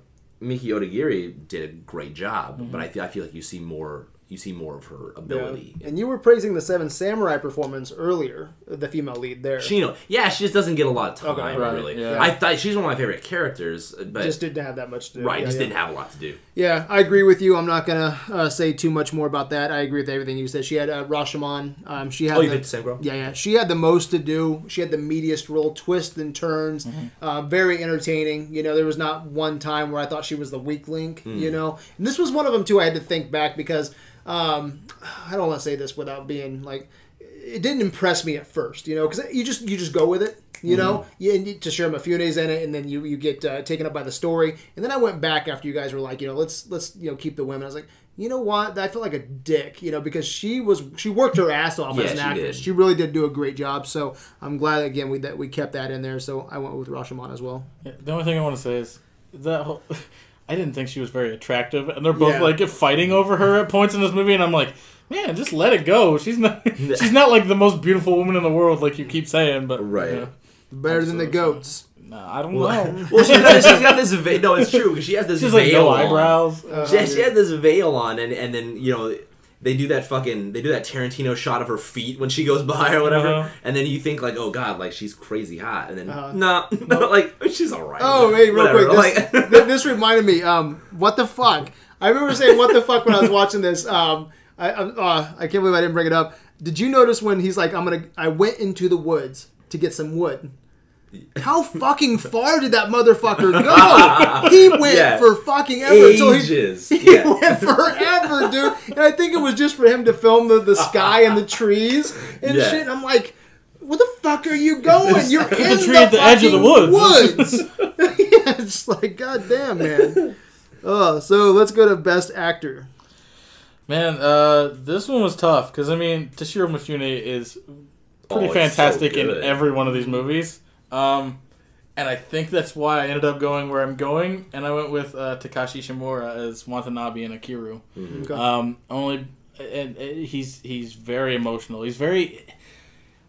Miki Odagiri did a great job, but mm-hmm. I feel, I feel like you see more you see more of her ability. And you were praising the Seven Samurai performance earlier, the female lead there. Shino, yeah, she just doesn't get a lot of time. Okay, right, really, yeah. I thought she's one of my favorite characters, but just didn't have that much to do. right, Yeah, just yeah. didn't have a lot to do. Yeah, I agree with you. I'm not gonna uh, say too much more about that. I agree with everything you said. She had uh, Rashomon. Um, she had Oh, you the, picked the same girl? Yeah, yeah. She had the most to do. She had the meatiest role, twists and turns. Uh, very entertaining. You know, there was not one time where I thought she was the weak link. You know, and this was one of them too. I had to think back because um, I don't want to say this without being like, it didn't impress me at first. You know, because you just you just go with it. You know, you, and you, Toshiro Mifune's in it, and then you you get uh, taken up by the story. And then I went back after you guys were like, you know, let's let's you know keep the women. I was like, you know what? I feel like a dick, you know, because she was she worked her ass off Yeah, as an she actress. did. She really did do a great job. So I'm glad again we that we kept that in there. So I went with Rashomon as well. Yeah, the only thing I want to say is that whole. I didn't think she was very attractive, and they're both Yeah. like fighting over her at points in this movie, and I'm like, man, just let it go. She's not. she's not like the most beautiful woman in the world, like you keep saying, but Right. you know, Better than the Absolutely. goats. No, I don't Well, know. well, she's got, she's got this veil. No, it's true. 'cause She has this She's veil like no on. eyebrows. Uh, She, she had this veil on, and, and then you know they do that fucking they do that Tarantino shot of her feet when she goes by or whatever, Uh-huh. and then you think like, oh god, like she's crazy hot, and then Uh-huh. nah, no, like she's all right. Oh, hey, real Whatever, quick. This, like- this reminded me. Um, what the fuck? I remember saying "what the fuck" when I was watching this. Um, I I, uh, I can't believe I didn't bring it up. Did you notice when he's like, "I'm gonna," I went into the woods to get some wood. How fucking far did that motherfucker go? He went Yeah. for fucking ever until he, ages. he yeah. went forever, dude. And I think it was just for him to film the, the sky and the trees and Yeah. shit. And I'm like, where the fuck are you going? You're in a tree at the edge of the fucking woods. woods. yeah, it's like, goddamn, man. Oh, so let's go to best actor. Man, uh, this one was tough because I mean, Toshiro Mifune is pretty Oh, fantastic so in every one of these movies. Um, and I think that's why I ended up going where I'm going, and I went with uh, Takashi Shimura as Watanabe and Ikiru. Okay. Um, only, and, and he's he's very emotional. He's very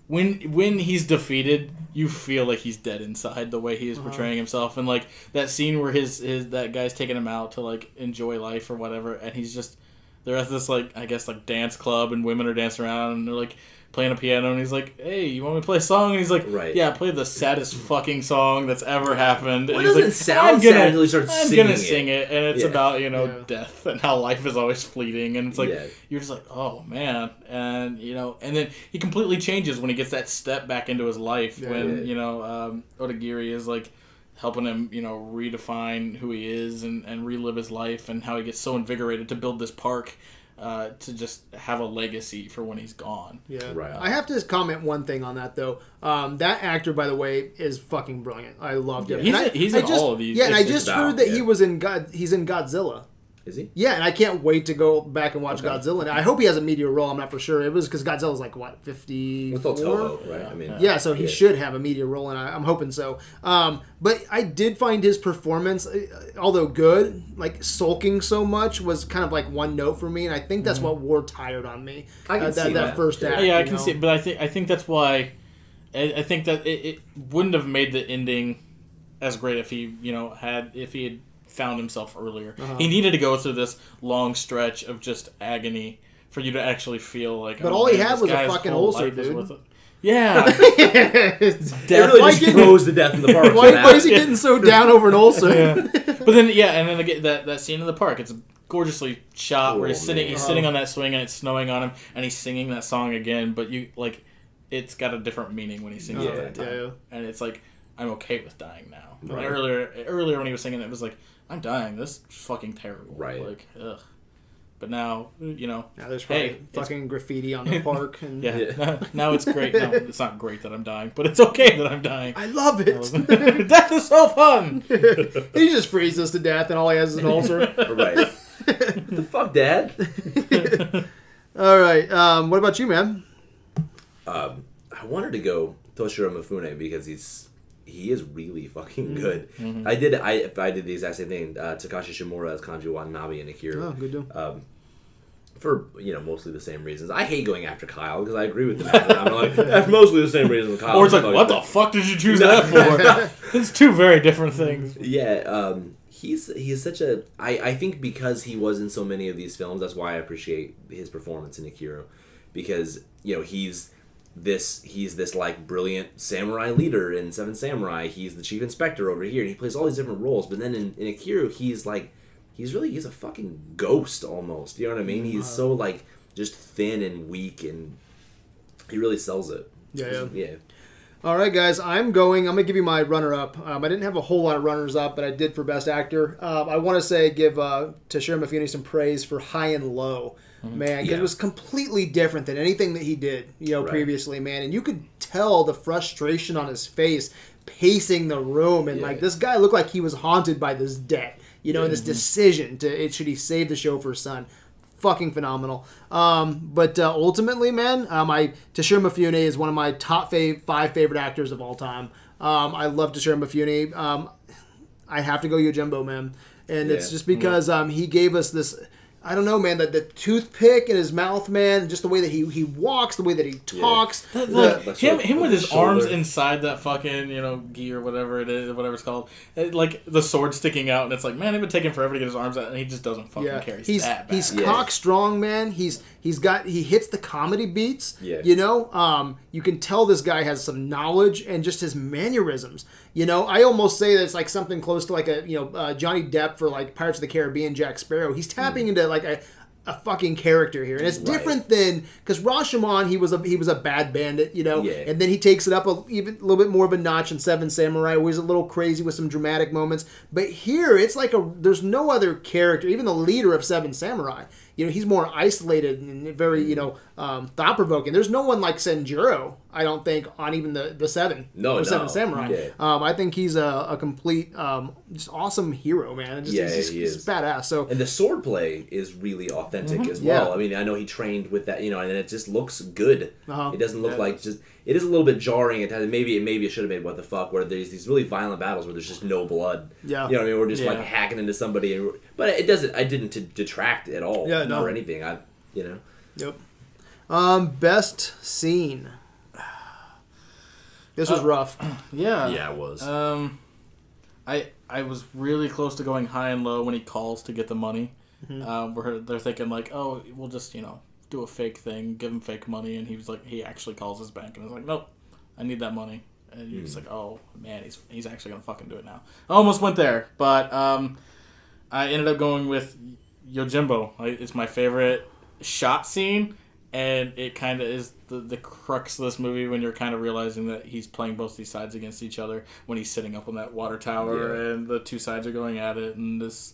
when when he's defeated, you feel like he's dead inside the way he is portraying himself, and like that scene where his his that guy's taking him out to like enjoy life or whatever, and he's just they're at this like I guess like dance club, and women are dancing around, and they're like playing a piano, and he's like, "Hey, you want me to play a song?" And he's like, Right. "Yeah, play the saddest fucking song that's ever happened." Well, and it he's like, doesn't sound "I'm gonna- sad until he starts I'm singing gonna it." sing it, and it's Yeah. about you know Yeah. death and how life is always fleeting, and it's like Yeah. you're just like, oh man, and you know, and then he completely changes when he gets that step back into his life Yeah. when Yeah. you know um, Odagiri is like helping him, you know, redefine who he is and and relive his life and how he gets so invigorated to build this park. Uh, to just have a legacy for when he's gone. Yeah. Right. I have to comment one thing on that though. Um, that actor, by the way, is fucking brilliant. I loved him. He's And I- in- he's I in just- all of these. Yeah, and I just about, heard that yeah. he was in God. He's in Godzilla. Is he? Yeah, and I can't wait to go back and watch Okay. Godzilla. And I hope he has a meteor role. I'm not for sure. It was because Godzilla's like what fifty With Del Toro, right? I mean, Yeah, so he Yeah. should have a meteor role, and I, I'm hoping so. Um, but I did find his performance, uh, although good, like sulking so much was kind of like one note for me, and I think that's what wore tired on me. Mm-hmm. I can uh, that, see that that. first act. yeah, I can know? see, but I think I think that's why I, I think that it, it wouldn't have made the ending as great if he you know had if he had found himself earlier. Uh-huh. He needed to go through this long stretch of just agony for you to actually feel like. But oh, all he man, had was a fucking whole ulcer, dude. worth it. Yeah, It's- It really Why just get- froze to death in the park. why, why is he getting so down over an ulcer? yeah. But then yeah, and then again, that that scene in the park, it's gorgeously shot where he's Oh, sitting man. he's Oh. sitting on that swing and it's snowing on him and he's singing that song again, but you like it's got a different meaning when he sings Yeah, it that time. yeah, yeah. And it's like I'm okay with dying now. Right. Earlier earlier when he was singing it, it was like I'm dying. This is fucking terrible. Right. Like ugh. But now you know. Now there's probably Hey, it's- fucking graffiti on the park, and Yeah. Yeah. Now, now it's great. No, it's not great that I'm dying, but it's okay that I'm dying. I love it. Death is so fun. he just freezes to death, and all he has is an ulcer. Right. what the fuck, Dad? all right, um, what about you, man? Um, I wanted to go Toshiro Mifune because he's he is really fucking good. I did I I did the exact same thing. Uh, Takashi Shimura as Kanji Watanabe and Ikiru. Oh, good deal. Um, for you know mostly the same reasons. I hate going after Kyle because I agree with him. I'm like that's mostly the same reasons. Kyle Or it's like, what the fuck did you choose that for? it's two very different things. Yeah, um, he's he's such a. I I think because he was in so many of these films, that's why I appreciate his performance in Ikiru, because you know he's this he's this like brilliant samurai leader in Seven Samurai. He's the chief inspector over here, and he plays all these different roles. But then in, in Ikiru, he's like he's really he's a fucking ghost almost. You know what I mean? He's so like just thin and weak, and he really sells it. Yeah, yeah. yeah. All right, guys, I'm going. I'm gonna give you my runner-up. Um, I didn't have a whole lot of runners-up, but I did for best actor. Um, I want to say give uh, Toshiro Mifune some praise for High and Low, man, 'cause Yeah. it was completely different than anything that he did, you know, Right. previously, man. And you could tell the frustration on his face, pacing the room, and Yeah. like this guy looked like he was haunted by this debt, you know, and this decision to it, should he save the show for his son fucking phenomenal. Um, but uh, ultimately, man, um, I Toshiro Mifune is one of my top fav- five favorite actors of all time. Um, I love Toshiro Mifune. Um, I have to go Yojimbo, man, and it's just because um, he gave us this. I don't know, man. The, the toothpick in his mouth, man. Just the way that he, he walks, the way that he talks. That, the- like, that's him, him with with his the arms inside that fucking you know gi or whatever it is, whatever it's called, It- like the sword sticking out, and it's like, man, it would take him forever to get his arms out, and he just doesn't fucking yeah, care. He's, he's that bad. he's Yeah. cock strong, man. He's he's got he hits the comedy beats. Yeah. you know, um, you can tell this guy has some knowledge and just his mannerisms. You know, I almost say that it's like something close to like a you know uh, Johnny Depp for like Pirates of the Caribbean, Jack Sparrow. He's tapping into like a a fucking character here, and it's Hmm. Right. different than because Rashomon he was a he was a bad bandit, you know, Yeah. and then he takes it up a even a little bit more of a notch in Seven Samurai, where he's a little crazy with some dramatic moments. But here it's like a there's no other character, even the leader of Seven Samurai. You know, he's more isolated and very you know um, thought provoking. There's no one like Sanjuro I don't think on even the the seven No, or no. seven samurai. Yeah. Um, I think he's a, a complete, um, just awesome hero, man. Just, Yeah, he's, just- he he's is. badass. So And the sword play is really authentic as Mm-hmm. Yeah. well. I mean, I know he trained with that, you know, and it just looks good. Uh-huh. It doesn't look Yeah, like just. It is a little bit jarring at times. Maybe maybe it should have made what the fuck where there's these really violent battles where there's just no blood. Yeah. You know what I mean? We're just like hacking into somebody, and, but it doesn't. I didn't to detract at all. Yeah, no. or anything. I you know. Yep. Um, best scene. This was Uh, rough. Yeah. Yeah, it was. Um, I I was really close to going high and low when he calls to get the money. Mm-hmm. Um, where they're thinking like, oh, we'll just you know do a fake thing, give him fake money, and he was like, he actually calls his bank and was like, nope, I need that money, and you're just Hmm. like, oh man, he's he's actually gonna fucking do it now. I almost went there, but um, I ended up going with Yojimbo. I, it's my favorite shot scene, and it kind of is the, the crux of this movie when you're kind of realizing that he's playing both these sides against each other when he's sitting up on that water tower Yeah. and the two sides are going at it and this.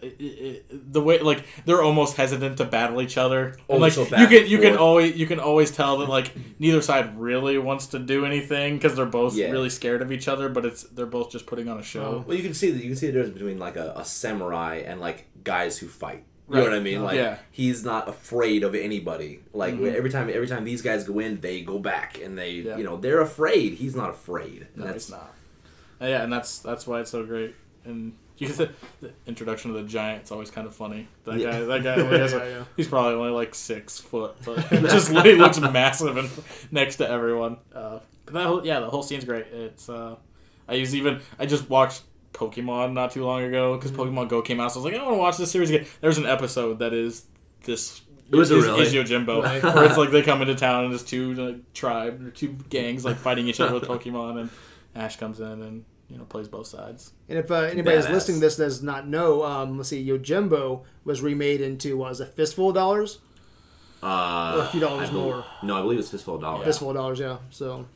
It, it, the way like they're almost hesitant to battle each other Oh, and, like so you can you can always you can always tell that like neither side really wants to do anything because they're both Yeah. really scared of each other but it's they're both just putting on a show Well, you can see that you can see the difference between like a, a samurai and like guys who fight. You know what I mean? Like Yeah. he's not afraid of anybody. Like Mhm. every time every time these guys go in, they go back and they Yeah. you know they're afraid. He's not afraid. And No, that's it's not. Uh, yeah, and that's that's why it's so great. And you the, the introduction of the giant's always kind of funny. That Yeah. guy, that guy, like, Yeah, yeah. he's probably only like six foot, but he just he looks massive and next to everyone. Uh, but that whole, yeah, the whole scene's great. It's uh, I use even I just watched Pokemon not too long ago because Mm-hmm. Pokemon Go came out, so I was like, I want to watch this series again. There's an episode that is this. It Was it is, really? is Yojimbo, Right. where it's like they come into town and there's two like, tribe or two gangs like fighting each other with Pokemon, and Ash comes in and you know plays both sides. And if uh, anybody's Badass. listening to this does not know, um, let's see, Yojimbo was remade into what was it, a fistful of dollars, uh, or a few dollars I bel- more. No, I believe it's fistful of dollars. Fistful of dollars, yeah. So,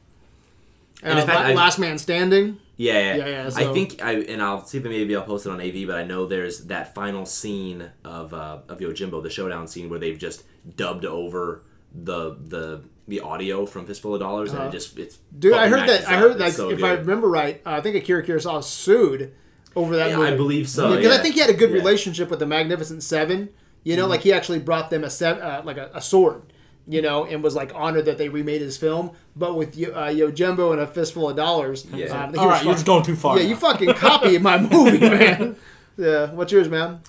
And uh, fact, La- I- Last Man Standing. Yeah, yeah. Yeah, yeah, I think I and I'll see if maybe I'll post it on AV, but I know there's that final scene of uh, of Yojimbo, the showdown scene where they've just dubbed over the the the audio from Fistful of Dollars, and Uh-huh. it just it's Dude, I heard that. I heard that. so if I remember right, uh, I think Akira Kurosawa sued over that Yeah, movie. I believe so. because I yeah. think he had a good. Mm-hmm. relationship with the Magnificent Seven. You know, like he actually brought them a set, uh, like a, a sword. You know, and was like honored that they remade his film. But with Yo- uh, Yojimbo and a fistful of dollars, Yeah. um, he All was you're just going too far. Yeah, now. you fucking copied my movie, man. Yeah, what's yours, man?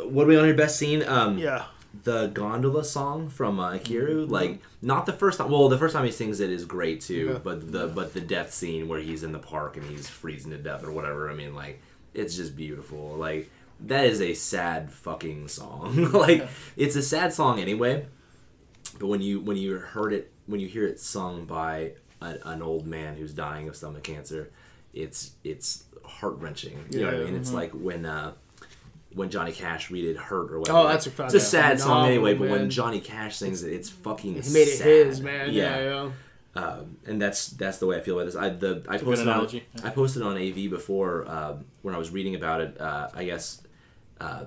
What are we on your best scene? Um, Yeah, the gondola song from uh, Ikiru, like not the first time. Well, the first time he sings it is great too, Yeah. but the but the death scene where he's in the park and he's freezing to death or whatever. I mean, like it's just beautiful. Like that is a sad fucking song. like it's a sad song anyway, but when you when you heard it when you hear it sung by a, an old man who's dying of stomach cancer, it's it's heart wrenching. You know what I Yeah. mean? It's like when. uh when Johnny Cash redid "Hurt" or whatever. Oh, that's a it's a sad song anyway. But when. Johnny Cash sings it, it's fucking. he made it sad. his, man. Yeah, yeah. Um, and that's that's the way I feel about this. I the I posted on. I posted on AV before um, when I was reading about it. Uh, I guess uh,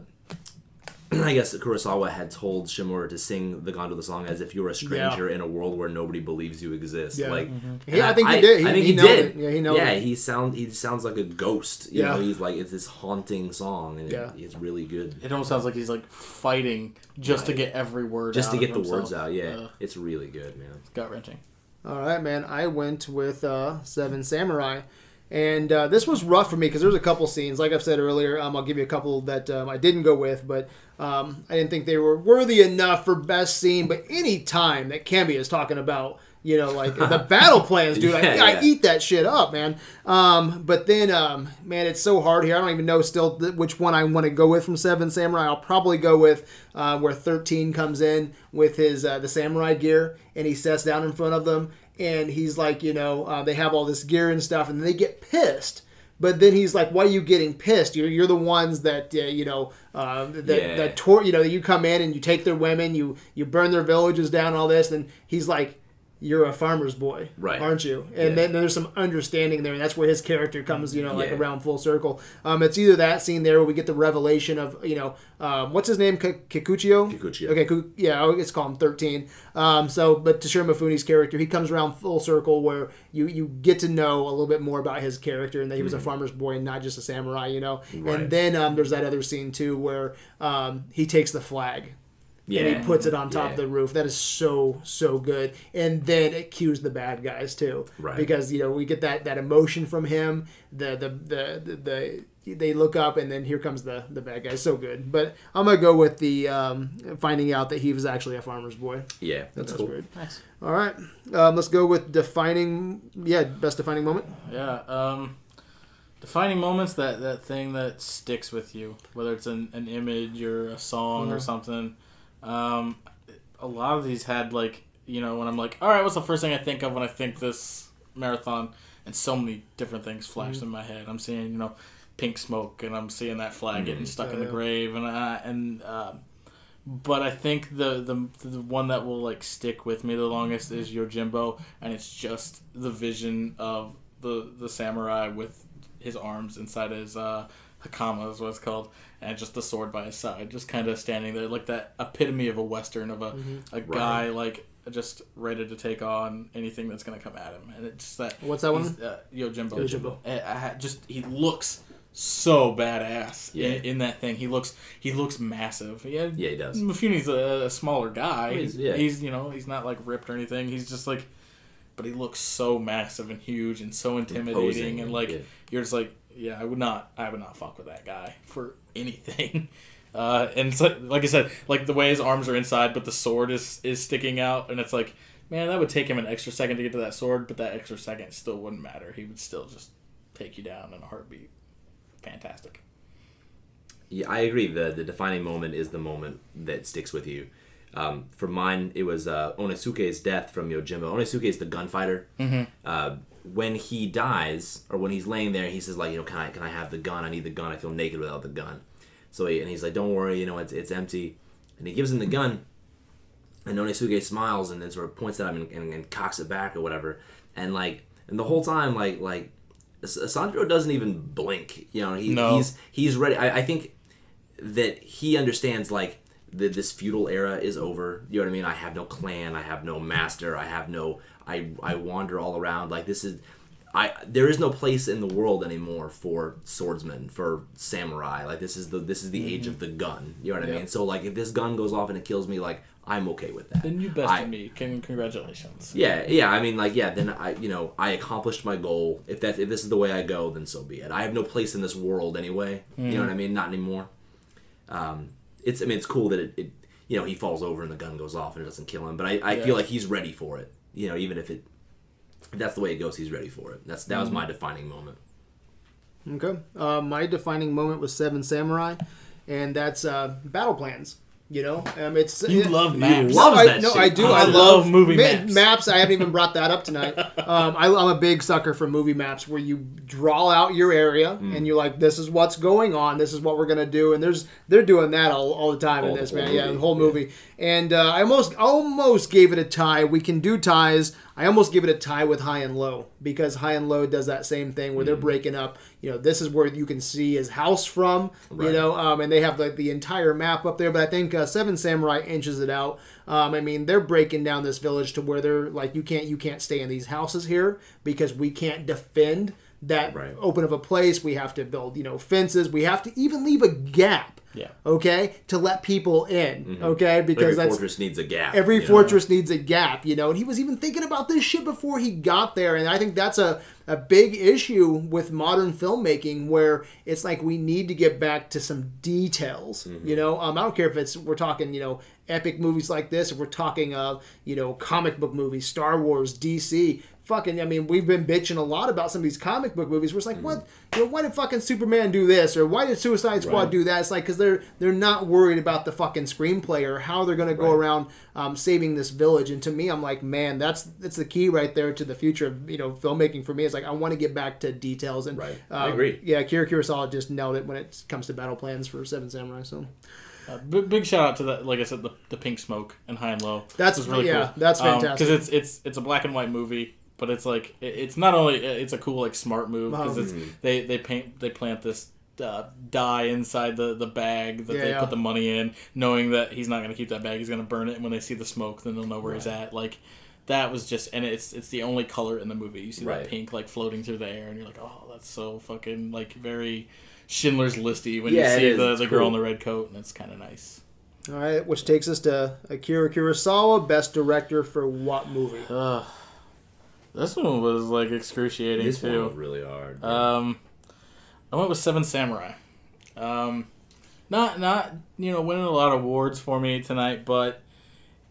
I guess Kurosawa had told Shimura to sing the Gondola song as if you're a stranger in a world where nobody believes you exist. Yeah. Like, He- and I think he did. He- I think he he, did. it. Yeah, he nailed Yeah, it. he sound he sounds like a ghost. You Yeah. know, he's like it's this haunting song, and Yeah. it, it's really good. It almost sounds like he's like fighting just to get every word Just out to of get the himself. words out, yeah, Uh, it's really good, man. gut wrenching. All right, man. I went with uh, Seven Samurai, and uh, this was rough for me because there's a couple scenes. Like I've said earlier, um, I'll give you a couple that um, I didn't go with, but um, I didn't think they were worthy enough for best scene. But any time that Kambei is talking about, you know, like the battle plans, dude, I, Yeah, I eat that shit up, man. Um, but then, um, man, it's so hard here. I don't even know still which one I want to go with from Seven Samurai. I'll probably go with uh, where Thirteen comes in with his uh, the samurai gear, and he sits down in front of them, and he's like, you know, uh, they have all this gear and stuff, and they get pissed. But then he's like, "Why are you getting pissed? You're, you're the ones that uh, you know uh, that Yeah. that tor- you know you come in and you take their women, you you burn their villages down, all this." And he's like, you're a farmer's boy, Right. Aren't you? And Yeah. then there's some understanding there, and that's where his character comes, you know, like Yeah. around full circle. Um, it's either that scene there where we get the revelation of, you know, um, what's his name, K- Kikuchiyo. Kikuchiyo. Okay, Ku- yeah, I guess call him thirteen. Um, so, but Toshiro Mifune's character, he comes around full circle where you you get to know a little bit more about his character and that he was a farmer's boy and not just a samurai, you know. Mm-hmm. Right. And then um, there's that other scene too where um, he takes the flag Yeah. and he puts it on top Yeah. of the roof. That is so so good. And then it cues the bad guys too, Right. Because you know we get that that emotion from him. The the the the. the they look up and then here comes the the bad guy. So good, but I'm gonna go with the um, finding out that he was actually a farmer's boy. Yeah, that's That's cool. great. Nice. All right, um, let's go with defining. Yeah, best defining moment. Yeah. Um, defining moments that that thing that sticks with you, whether it's an, an image or a song or Mhm. something. Um, a lot of these had like you know when I'm like, all right, what's the first thing I think of when I think this marathon? And so many different things flash Mhm. in my head. I'm seeing you know pink smoke, and I'm seeing that flag getting stuck Oh, in the yeah. grave, and uh, and. Um, but I think the, the the one that will like stick with me the longest is Yojimbo, and it's just the vision of the the samurai with his arms inside his uh, hakama is what it's called, and just the sword by his side, just kind of standing there like that epitome of a western of a a guy like just ready to take on anything that's gonna come at him, and it's just that What's that one? he's, Uh, Yojimbo. Yojimbo. I, I just he looks so badass Yeah. in, in that thing. He looks he looks massive. Yeah, Yeah, he does. Mifune's a, a smaller guy. He's- He's, yeah. he's you know he's not like ripped or anything. He's just like, but he looks so massive and huge and so intimidating Imposing, and like yeah. you're just like yeah I would not I would not fuck with that guy for anything. Uh, and it's like, like I said, like the way his arms are inside, but the sword is is sticking out, and it's like, man, that would take him an extra second to get to that sword, but that extra second still wouldn't matter. He would still just take you down in a heartbeat. Fantastic. Yeah, I agree. The the defining moment is the moment that sticks with you. Um, for mine, it was uh, Unosuke's death from Yojimbo. Unosuke is the gunfighter. Mm-hmm. Uh, when he dies, or when he's laying there, he says like, you know, can I can I have the gun? I need the gun. I feel naked without the gun. So he, and he's like, don't worry, you know, it's it's empty. And he gives him the gun, and Unosuke smiles and then sort of points at him and, and, and cocks it back or whatever. And like, and the whole time, like like, Sanjuro doesn't even blink. You know, he, No. he's he's ready. I, I think that he understands like that this feudal era is over. You know what I mean? I have no clan. I have no master. I have no. I I wander all around. Like this is. I there is no place in the world anymore for swordsmen for samurai. Like this is the this is the age of the gun. You know what I mean? So like if this gun goes off and it kills me, like I'm okay with that. Then you bested I- me. Can congratulations. yeah, yeah. I mean, like, yeah. Then I, you know, I accomplished my goal. If that, if this is the way I go, then so be it. I have no place in this world anyway. You know what I mean? Not anymore. Um, it's, I mean, it's cool that it, it, you know, he falls over and the gun goes off and it doesn't kill him. But I, I Yeah. feel like he's ready for it. You know, even if it, if that's the way it goes, he's ready for it. That's that was my defining moment. Okay. Uh, my defining moment was Seven Samurai, and that's uh, battle plans. You know, um, it's You it- love maps. love- No, I, that no, shit. I do. I I, love movie ma- maps. I haven't even brought that up tonight. Um, I, I'm a big sucker for movie maps where you draw out your area Mm. and you're like, "This is what's going on. This is what we're gonna do." And there's they're doing that all, all the time in All the this whole man. Yeah, movie. the whole movie. And uh, I almost almost gave it a tie. We can do ties. I almost give it a tie with High and Low because High and Low does that same thing where they're Mm. breaking up. You know, this is where you can see his house from. You know, um, and they have like the entire map up there. But I think uh, Seven Samurai inches it out. Um, I mean, they're breaking down this village to where they're like, you can't, you can't stay in these houses here because we can't defend that Right. open of a place. We have to build, you know, fences. We have to even leave a gap. Yeah. Okay, to let people in. Okay, because every that's fortress needs a gap. every you know? fortress needs a gap, you know. And he was even thinking about this shit before he got there. And I think that's a, a big issue with modern filmmaking where it's like we need to get back to some details. You know, um, I don't care if it's we're talking, you know, epic movies like this, if we're talking uh, you know, comic book movies, Star Wars, DC. Fucking. I mean, we've been bitching a lot about some of these comic book movies. Where it's like, what? You know, why did fucking Superman do this, or why did Suicide Squad Right. do that? It's like because they're they're not worried about the fucking screenplay or how they're gonna go Right. around um, saving this village. And to me, I'm like, man, that's that's the key right there to the future of you know filmmaking for me. It's like I want to get back to details and Right. uh, I agree. Yeah, Akira Kurosawa just nailed it when it comes to battle plans for Seven Samurai. So Uh, big, big shout out to that, like I said, the, the pink smoke and high and low. That's- was really yeah, cool. that's fantastic. Because it's it's it's a black and white movie, but it's like it- it's not only it's a cool like smart move because it's they they paint they plant this. Uh, dye inside the, the bag that Yeah, they yeah. put the money in, knowing that he's not going to keep that bag. He's going to burn it, and when they see the smoke, then they'll know where he's at. Like that was just, and it's it's the only color in the movie. You see Right. that pink like floating through the air, and you're like, oh, that's so fucking like very Schindler's Listy when Yeah, you see the, the girl in the red coat, and it's kind of nice. all right, which takes us to Akira Kurosawa, best director for what movie? This one was like excruciating This one too. was really hard. Um, I went with Seven Samurai. Um, not not you know winning a lot of awards for me tonight, but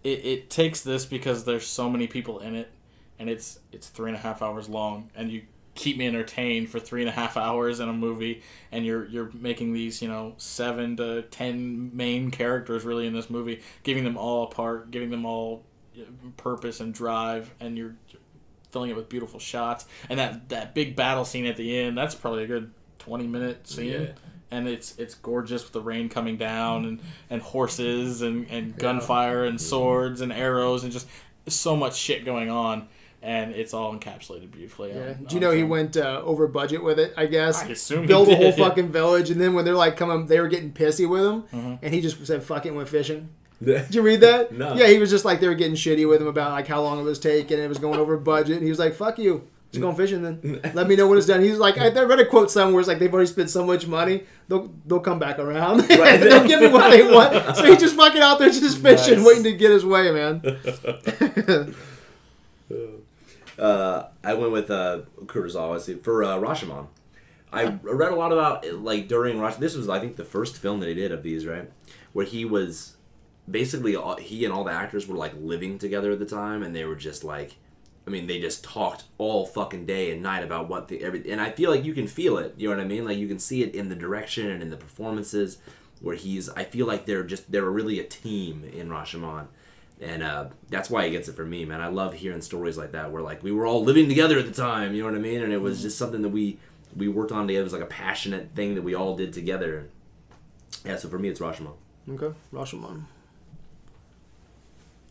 it, it takes this because there's so many people in it, and it's it's three and a half hours long, and you keep me entertained for three and a half hours in a movie, and you're you're making these you know seven to ten main characters really in this movie, giving them all a part, giving them all uh, purpose and drive, and you're filling it with beautiful shots and that that big battle scene at the end that's probably a good 20 minute scene Yeah. and it's it's gorgeous with the rain coming down and and horses and and gunfire and swords and arrows and just so much shit going on and it's all encapsulated beautifully Yeah. on- Do you know he went uh, over budget with it? I guess. I assume he build a whole fucking village, and then when they're like coming, they were getting pissy with him, Mm-hmm. and he just said, "Fuck it," and went fishing. Did you read that? No. Yeah, he was just like they were getting shitty with him about like how long it was taking, and it was going over budget, and he was like, "Fuck you." Just going fishing then. Let me know when it's done. He's like, I I read a quote somewhere. It's like they've already spent so much money, they'll they'll come back around. Right. they'll give me what they want. So he's just fucking out there just fishing, Nice. waiting to get his way, man. Uh, I went with uh, Kurosawa see, for uh, Rashomon. I read a lot about like during Rash. This was I think the first film that he did of these, right? Where he was basically all, he and all the actors were like living together at the time, and they were just like, I mean, they just talked all fucking day and night about what the every. And I feel like you can feel it. You know what I mean? Like you can see it in the direction and in the performances. Where he's, I feel like they're just they're really a team in Rashomon and uh, that's why he gets it from me, man. I love hearing stories like that where like we were all living together at the time, you know what I mean? And it was just something that we we worked on together. It was like a passionate thing that we all did together. Yeah, so for me, it's Rashomon. Okay, Rashomon.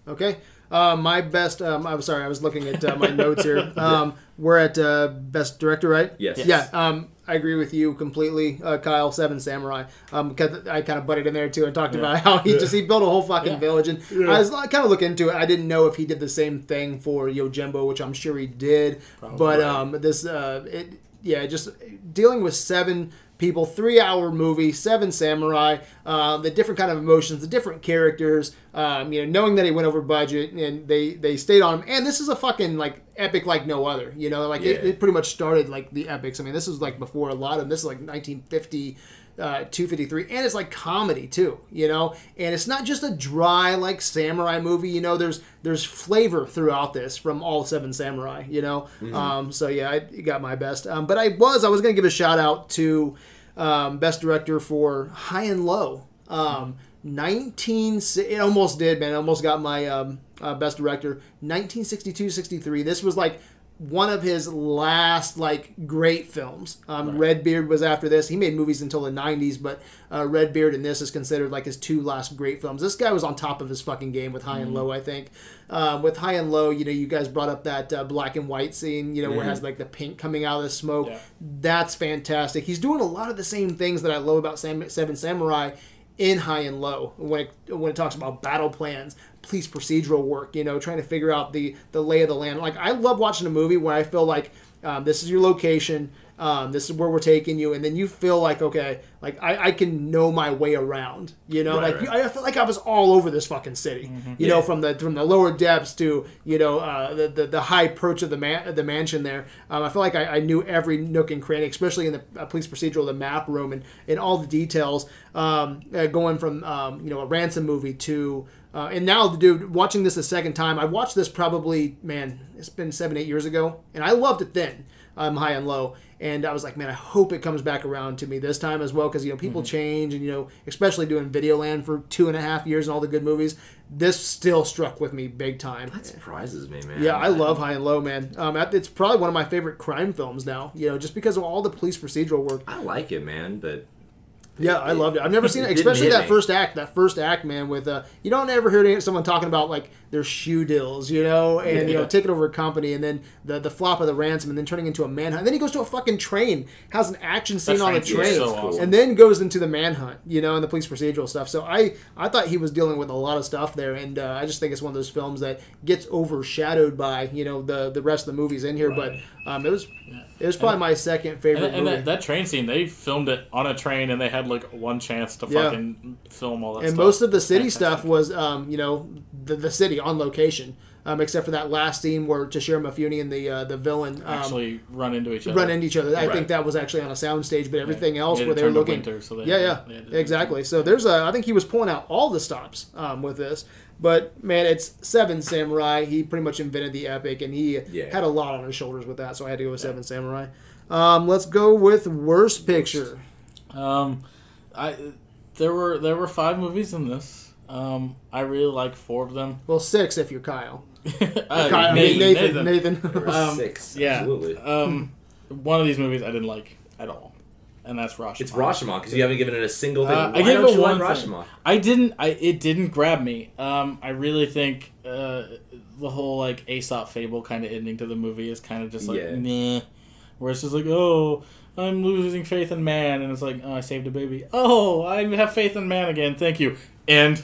Okay, uh, my best. Um, I'm sorry, I was looking at uh, my notes here. Um, we're at uh, best director, right? Yes. Yeah. Um, I agree with you completely, uh, Kyle. Seven Samurai. Um, 'cause I kind of butted in there too and talked about how he just he built a whole fucking Yeah. village, and I was kind of looking into it. I didn't know if he did the same thing for Yojimbo, which I'm sure he did. But um, this uh, it yeah, just dealing with seven people, three hour movie, seven samurai, uh, the different kind of emotions, the different characters, um, you know, knowing that he went over budget and they they stayed on him. And this is a fucking like epic like no other, you know, like it, Yeah. it pretty much started like the epics. I mean, this was like before a lot of them. This is like 1950. Uh, 253 and it's like comedy too you know? And it's not just a dry like samurai movie you know? There's there's flavor throughout this from all seven samurai you know? Um, so yeah i got my best. Um, but i was i was gonna give a shout out to um, best director for high and low. Um, 19 it almost did man. Almost got my um, uh, best director. 1962-63 this was like one of his last like great films. Um, Redbeard was after this. He made movies until the '90s, but uh, Redbeard and this is considered like his two last great films. This guy was on top of his fucking game with High and Low. I think um, with High and Low, you know, you guys brought up that uh, black and white scene, you know, where it has like the pink coming out of the smoke. Yeah. That's fantastic. He's doing a lot of the same things that I love about Sam- Seven Samurai in high and low when it, when it talks about battle plans police procedural work you know trying to figure out the the lay of the land. Like i love watching a movie where i feel like um, this is your location um, this is where we're taking you and then you feel like okay like i, I can know my way around you know? Right, like right. i feel like i was all over this fucking city you know from the from the lower depths to you know uh, the, the the high perch of the man the mansion there. Um, i feel like I, I knew every nook and cranny especially in the uh, police procedural the map room and, and all the details um, uh, going from um, you know a ransom movie to Uh, and now, dude, watching this a second time, I watched this probably, man, it's been seven, eight years ago, and I loved it then, um, high and low. And I was like, man, I hope it comes back around to me this time as well, because you know people change, and you know, especially doing Videoland for two and a half years and all the good movies, this still struck with me big time. That surprises me, man. Yeah, I love High and Low, man. Um, it's probably one of my favorite crime films now. You know, just because of all the police procedural work. I like it, man, but Yeah, I loved it. I've never seen it, especially that me. first act. That first act, man, with uh, you don't ever hear someone talking about like their shoe deals, you know, and you know Yeah. taking over a company, and then the the flop of the ransom, and then turning into a manhunt. And then he goes to a fucking train, has an action scene on a train scene train, is so awesome. and then goes into the manhunt, you know, and the police procedural stuff. So I I thought he was dealing with a lot of stuff there, and uh, I just think it's one of those films that gets overshadowed by you know the the rest of the movies in here. Right. But um, it was it was probably my second favorite And, and movie. that, that train scene, they filmed it on a train, and they had like one chance to Yeah. fucking film all that. and stuff. most of the city stuff was um, you know the, the city on location um, except for that last scene where Toshiro Mifune and the uh, the villain um, actually run into each other. run into each other. I Right. think that was actually on a soundstage, but everything Yeah. else It where they were looking. winter, so they yeah, had- yeah, they exactly. So there's a. I think he was pulling out all the stops um, with this. But man, it's Seven Samurai. He pretty much invented the epic, and he Yeah. had a lot on his shoulders with that. So I had to go with Seven Samurai. Um, let's go with worst picture. Um, I there were there were five movies in this. Um, I really like four of them. Well, six if you're Kyle. Uh, Kyle Nathan, Nathan. Nathan. Um, six. Yeah. Absolutely. Um, one of these movies I didn't like at all, and that's Rashomon. It's Rashomon because you haven't given it a single thing. Uh, I gave it one like thing. Rashomon? I didn't. I it didn't grab me. Um, I really think uh, the whole like Aesop fable kind of ending to the movie is kind of just like Yeah. meh, where it's just like oh I'm losing faith in man, and it's like oh I saved a baby. Oh I have faith in man again. Thank you. And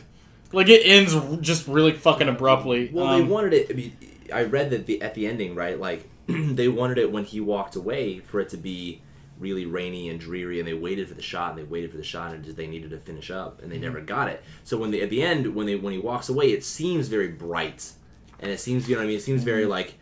like it ends just really fucking abruptly. Well, Um, they wanted it. I, mean, I read that the at the ending, right? Like they wanted it when he walked away for it to be really rainy and dreary, and they waited for the shot and they waited for the shot, and they needed to finish up, and they mm-hmm. never got it. So when they at the end, when they when he walks away, it seems very bright, and it seems you know what I mean. It seems very mm-hmm. like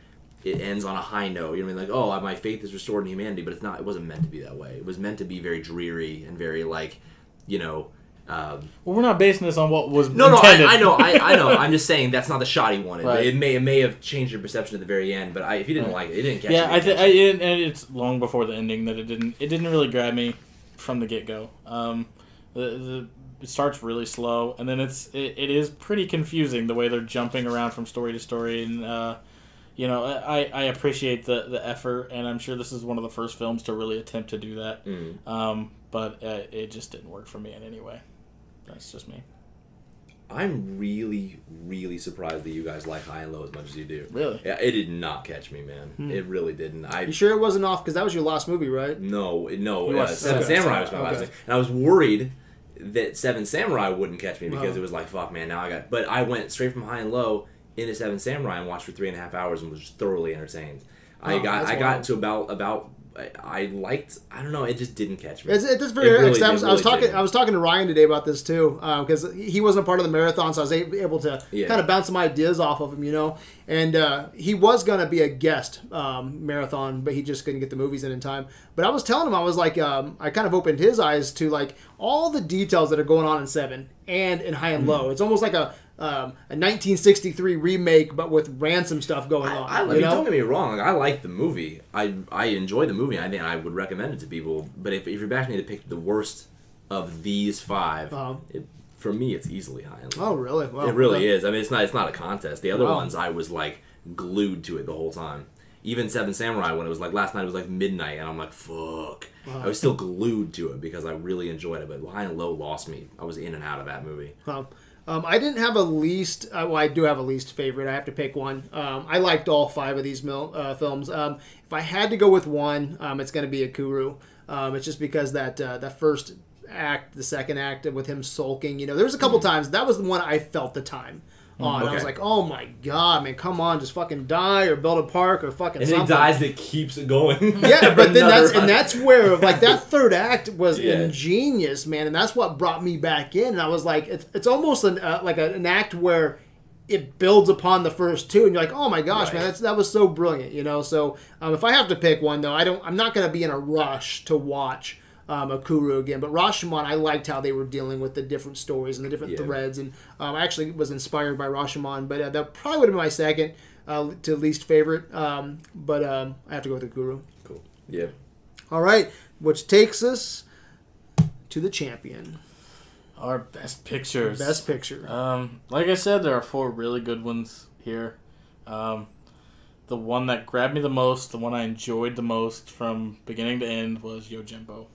it ends on a high note. You know what I mean? Like oh, uh, my faith is restored in humanity, but it's not. It wasn't meant to be that way. It was meant to be very dreary and very like you know. Um, well, we're not basing this on what was no, no, intended. I, I know, I, I know. I'm just saying that's not the shot he wanted. Right. It may it may have changed your perception at the very end, but I, if you didn't Right. like it, it didn't catch yeah. I, th- I it, and it's long before the ending that it didn't it didn't really grab me from the get go. Um, the, the it starts really slow, and then it's it, it is pretty confusing the way they're jumping around from story to story, and uh, you know I, I appreciate the the effort, and I'm sure this is one of the first films to really attempt to do that. Mm. Um, but uh, it just didn't work for me in any way. That's just me. I'm really, really surprised that you guys like High and Low as much as you do. Really? Yeah, it did not catch me, man. It really didn't. I you sure it wasn't off because that was your last movie, right? no, no. Uh, Seven Seven. Samurai was my last Okay. thing, and I was worried that Seven Samurai wouldn't catch me because it was like, fuck, man. Now I got. But I went straight from High and Low into Seven Samurai and watched for three and a half hours and was just thoroughly entertained. I Oh, got I got wild. to about about. I, I liked. I don't know. It just didn't catch me. It's, it's very. It really- I was, it I was talking. didn't. I was talking to Ryan today about this too, because he wasn't a part of the marathon, so I was able to Yeah. kind of bounce some ideas off of him, you know. And uh, he was gonna be a guest um, marathon, but he just couldn't get the movies in in time. But I was telling him, I was like, um, I kind of opened his eyes to like all the details that are going on in Seven and in High and Mm-hmm. Low. It's almost like a um, a 1963 remake, but with ransom stuff going on. I, I, I you mean, know? don't get me wrong. I like the movie. I I enjoy the movie. I think I would recommend it to people. But if, if you're asking me to pick the worst of these 5 Uh-huh. it, for me, it's easily High and Low. Oh, really? Well, it really is. I mean, it's not it's not a contest. The other Wow. ones, I was like glued to it the whole time. Even Seven Samurai, when it was like last night, it was like midnight, and I'm like, fuck. I was still glued to it because I really enjoyed it. But High and Low lost me. I was in and out of that movie. Um, um, I didn't have a least. Uh, well, I do have a least favorite. I have to pick one. Um, I liked all five of these mil, uh, films. Um, if I had to go with one, um, it's going to be Ikiru. Um, it's just because that uh, that first act, the second act with him sulking. You know, there was a couple times that was the one I felt the time on. I was like, oh my god, man, come on, just fucking die or build a park or fucking And something. he dies, it keeps it going. Yeah, but then that's and that's where like that third act was Yeah. ingenious, man, and that's what brought me back in. And I was like, it's, it's almost an uh, like a, an act where it builds upon the first two, and you're like, oh my gosh, man, that's that was so brilliant, you know. So um, if I have to pick one though, I don't. I'm not going to be in a rush to watch um, Ikiru again. But Rashomon, I liked how they were dealing with the different stories and the different Yeah. threads, and um, I actually was inspired by Rashomon. But uh, that probably would have been my second uh, to least favorite. Um, but um, I have to go with Ikiru. Cool. Yeah. All right, which takes us to the champion, Our best pictures. best picture. Um, like I said, there are four really good ones here. Um, the one that grabbed me the most, the one I enjoyed the most from beginning to end, was Yojimbo.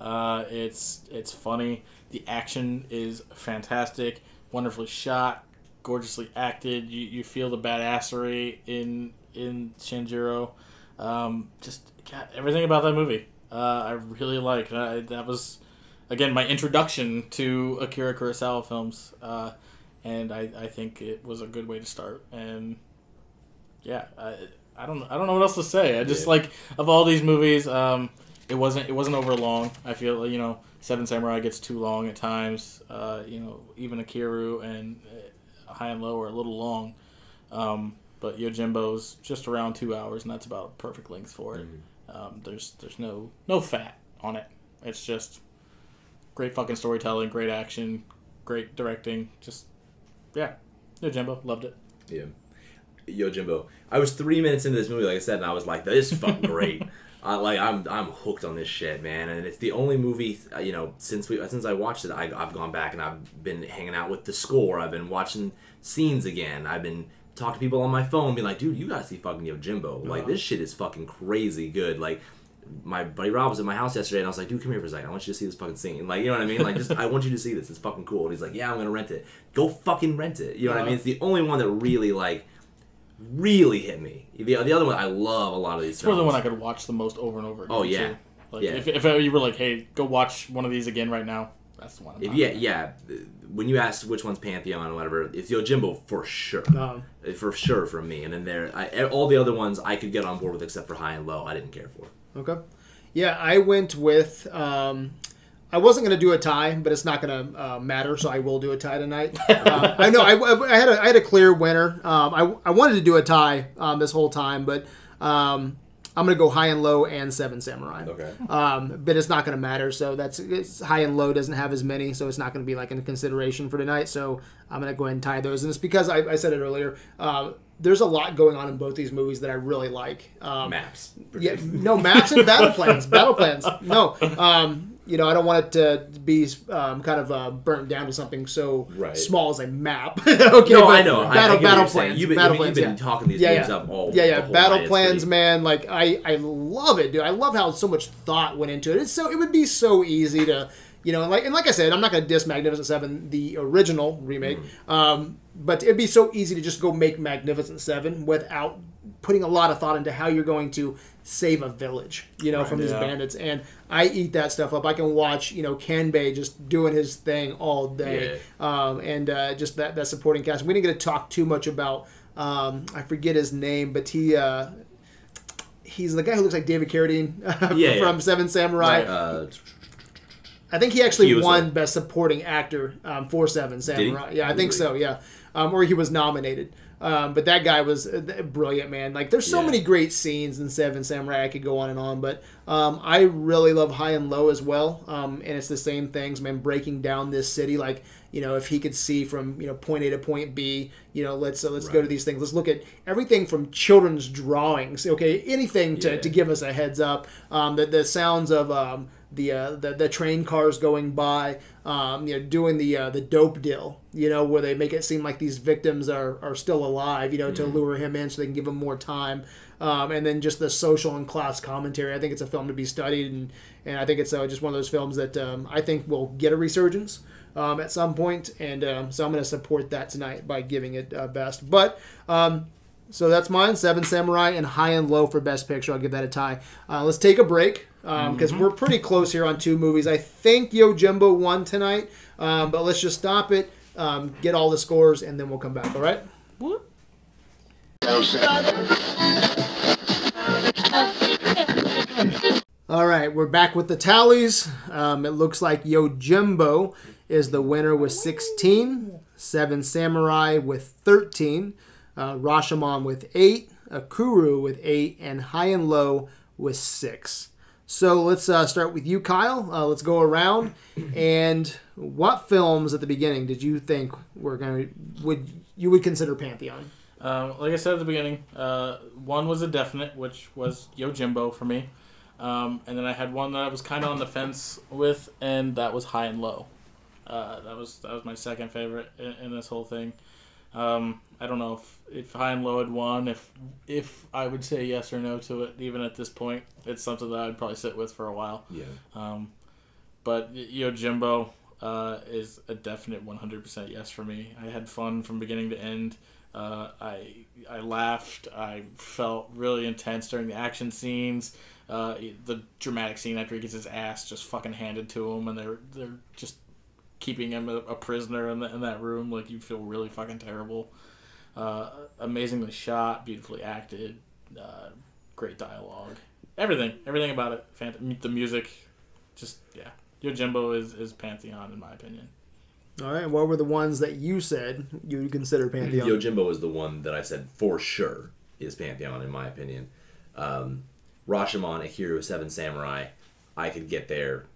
Uh, it's it's funny. The action is fantastic, wonderfully shot, gorgeously acted. You, you feel the badassery in in Shinjiro. Um, just God, everything about that movie. Uh, I really like. That was again my introduction to Akira Kurosawa films, uh, and I, I think it was a good way to start. And yeah, I, I don't I don't know what else to say. I just Yeah. like of all these movies, um, it wasn't it wasn't over long. I feel you know Seven Samurai gets too long at times. Uh, you know even Ikiru and uh, High and Low are a little long. Um, but Yojimbo's just around two hours, and that's about perfect length for it. Um, there's there's no no fat on it. It's just great fucking storytelling, great action, great directing. Just yeah, Yojimbo loved it. Yeah. Yo, Jimbo. I was three minutes into this movie, like I said, and I was like, "This is fucking great." I like, I'm, I'm hooked on this shit, man. And it's the only movie, uh, you know, since we, since I watched it, I, I've gone back and I've been hanging out with the score. I've been watching scenes again. I've been talking to people on my phone, being like, "Dude, you gotta see fucking Yo Jimbo. Like, this shit is fucking crazy good." Like. My buddy Rob was at my house yesterday, and I was like, "Dude, come here for a second. I want you to see this fucking scene. Like, you know what I mean? Like, just I want you to see this. It's fucking cool." And he's like, "Yeah, I'm gonna rent it. Go fucking rent it." You know what I mean? It's the only one that really like really hit me. The, the other one, I love a lot of these It's films. probably the one I could watch the most over and over again. Oh, yeah. too. Like Yeah. if if you were like, hey, go watch one of these again right now, that's the one. I'm If, yeah, about. yeah. When you ask which one's Pantheon or whatever, it's Yojimbo for sure. Um, For sure for me. And then there, I, all the other ones I could get on board with except for High and Low. I didn't care for. Okay. Yeah, I went with. Um, I wasn't going to do a tie, but it's not going to uh, matter, so I will do a tie tonight. uh, I know I, I had a, I had a clear winner. Um, I, I wanted to do a tie um, this whole time, but um, I'm going to go high and low and seven samurai. Okay. Um, but it's not going to matter. So that's it's high and low doesn't have as many, so it's not going to be like in consideration for tonight. So I'm going to go ahead and tie those, and it's because I, I said it earlier. Uh, there's a lot going on in both these movies that I really like. Um, Maps. yeah, no maps and battle plans. Battle plans. No, um, you know, I don't want it to be um, kind of uh, burnt down to something so Right. small as a map. okay, No, I know. I- I Battle, get what battle you're saying. plans. You've been- battle you've been yeah. talking these yeah, movies yeah. up all- Yeah, yeah. battle plans, pretty- man. Like I, I love it, dude. I love how so much thought went into it. It's so it would be so easy to. You know, and like and like I said, I'm not going to diss Magnificent Seven, the original remake, Mm-hmm. um, but it'd be so easy to just go make Magnificent Seven without putting a lot of thought into how you're going to save a village, you know, from these bandits. And I eat that stuff up. I can watch, you know, Kambei just doing his thing all day, um, and uh, just that that supporting cast. We didn't get to talk too much about. Um, I forget his name, but he. Uh, He's the guy who looks like David Carradine Yeah, from yeah. Seven Samurai. Uh, I think he actually He won a- Best Supporting Actor um, for Seven? Samurai. Yeah, I think so. Yeah, um, or he was nominated. Um, but that guy was uh, brilliant, man. Like, there's so Yeah. many great scenes in Seven Samurai. I could go on and on, but um, I really love High and Low as well. Um, and it's the same things, man. Breaking down this city, like you know, if he could see from you know point A to point B, you know, let's uh, let's go to these things. Let's look at everything from children's drawings. Okay, anything to, Yeah. to give us a heads up. Um, the the sounds of um, the, uh, the the train cars going by, um, you know, doing the uh, the dope deal, you know, where they make it seem like these victims are, are still alive, you know, to lure him in so they can give him more time, um, and then just the social and class commentary. I think it's a film to be studied, and and I think it's uh, just one of those films that um, I think will get a resurgence. Um, at some point, and um, so I'm going to support that tonight by giving it uh, best. But um, so that's mine. Seven Samurai and High and Low for Best Picture. I'll give that a tie. Uh, let's take a break because we're pretty close here on two movies. I think Yo Yojimbo won tonight, um, but let's just stop it, um, get all the scores, and then we'll come back. All right. What? All right, we're back with the tallies. Um, it looks like Yo Yojimbo is the winner with 16, Seven Samurai with 13, uh, Rashomon with 8, Ikiru with 8, and High and Low with 6. So let's uh, start with you, Kyle. Uh, let's go around. And what films at the beginning did you think were going to would you would consider Pantheon? Um, like I said at the beginning, uh, one was a definite, which was Yojimbo for me. Um, and then I had one that I was kind of on the fence with, and that was High and Low. Uh, that was that was my second favorite in, in this whole thing. Um, I don't know if, if High and Low had won, if if I would say yes or no to it, even at this point. It's something that I'd probably sit with for a while. Yeah. Um, but Yojimbo uh, is a definite 100% yes for me. I had fun from beginning to end. Uh, I I laughed. I felt really intense during the action scenes. Uh, the dramatic scene after he gets his ass just fucking handed to him, and they're they're just keeping him a, a prisoner in, the, in that room. Like you feel really fucking terrible. Uh, amazingly shot, beautifully acted, uh, great dialogue, everything, everything about it. Fant- the music, just yeah. Yojimbo is is pantheon in my opinion. All right. What were the ones that you said you would consider Pantheon? Yojimbo was the one that I said for sure is Pantheon in my opinion. Um, Rashomon, Akira, Seven Samurai, I could get there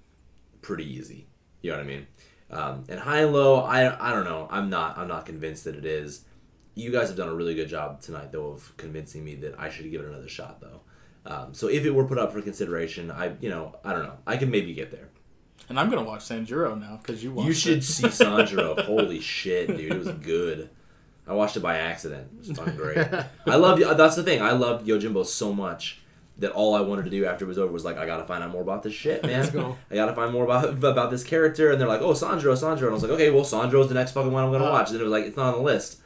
pretty easy. You know what I mean? Um, and high and low, I, I don't know. I'm not I'm not convinced that it is. You guys have done a really good job tonight though of convincing me that I should give it another shot though. Um, so if it were put up for consideration, I you know I don't know. I can maybe get there. And I'm gonna watch Sanjuro now because you watched You should it. see Sanjuro. Holy shit, dude! It was good. I watched it by accident. It was fucking great. I loved. That's the thing. I loved Yojimbo so much that all I wanted to do after it was over was like, I gotta find out more about this shit, man. Let's. I gotta find more about about this character. And they're like, oh, Sandro, Sandro. And I was like, okay, well, Sandro's the next fucking one I'm gonna Uh. watch. And then it was like, it's not on the list.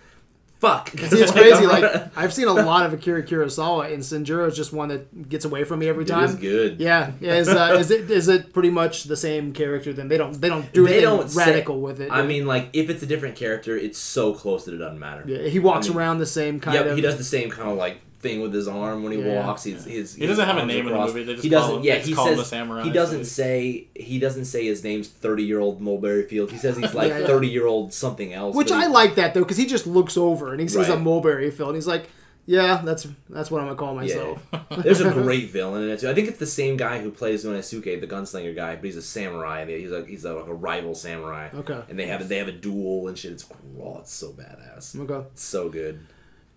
Fuck. See, it's crazy. Like I've seen a lot of Akira Kurosawa, and Sanjuro is just one that gets away from me every time. is good. Yeah, yeah. Is, uh, is it is it pretty much the same character? Then they don't they don't do They anything don't say- radical with it. I mean, like, if it's a different character, it's so close that it doesn't matter. yeah, he walks I mean, around the same kind Yeah, of. he does the same kind of like thing with his arm when he Yeah. walks. He's, his, He doesn't have a arms name in the across. movie, they just he call doesn't. him- yeah, he says the samurai, he doesn't so- say he doesn't say his name's thirty year old Mulberry Field. He says he's like Yeah, yeah. thirty year old something else. Which but I like that though, because he just looks over and he sees a mulberry field, and he's like, "Yeah, that's that's what I'm gonna call myself." There's a great villain in it too. I think it's the same guy who plays Unosuke, the gunslinger guy, but he's a samurai. and He's like he's like a rival samurai. Okay. And they have they have a duel and shit. It's oh, it's so badass. Okay. It's so good.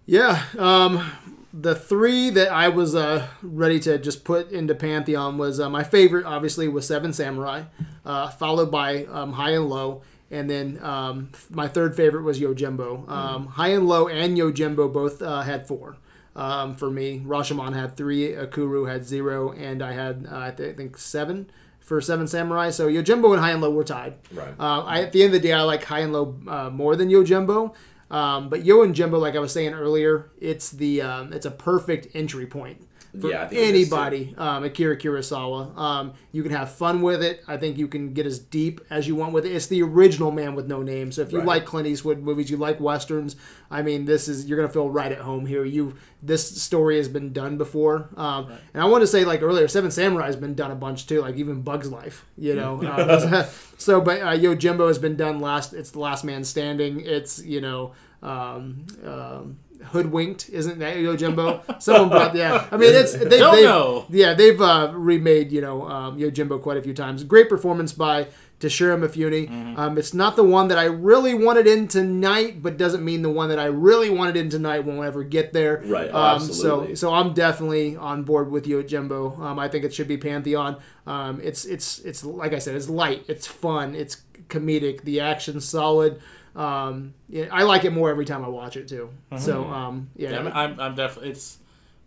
Yeah. Um, the three that I was uh, ready to just put into Pantheon was uh, my favorite, obviously, was Seven Samurai, uh, followed by um, High and Low, and then um, my third favorite was Yojimbo. Um, High and Low and Yojimbo both uh, had four. Um, for me, Rashomon had three, Ikiru had zero, and I had uh, I thi- think seven for Seven Samurai. So Yojimbo and High and Low were tied. Right. Uh, I, at the end of the day, I like High and Low uh, more than Yojimbo. Um, but Yo and Jimbo, like I was saying earlier, it's the um, it's a perfect entry point for Yeah, I think it is, too. anybody. Um, Akira Kurosawa. Um, you can have fun with it. I think you can get as deep as you want with it. It's the original Man with No Name. So if you Right. like Clint Eastwood movies, you like westerns. I mean, this is you're gonna feel right at home here. You this story has been done before. Um, And I want to say like earlier, Seven Samurai has been done a bunch too. Like even Bugs Life. You know. Um, so, but uh, Yojimbo has been done last. It's the Last Man Standing. It's you know. Um, um, hoodwinked isn't that Yojimbo? Someone brought yeah. I mean it's they, Don't they've, know. yeah they've uh, remade you know um, Yojimbo quite a few times. Great performance by Toshiro Mifune. Mm-hmm. Um, it's not the one that I really wanted in tonight, but doesn't mean the one that I really wanted in tonight won't ever get there. Right, oh, Um, so absolutely. so I'm definitely on board with you at Jimbo. Um, I think it should be Pantheon. Um, it's it's it's like I said, it's light, it's fun, it's comedic. The action's solid. Um, yeah, I like it more every time I watch it too. So um, yeah, Yeah, I'm, I'm, I'm definitely it's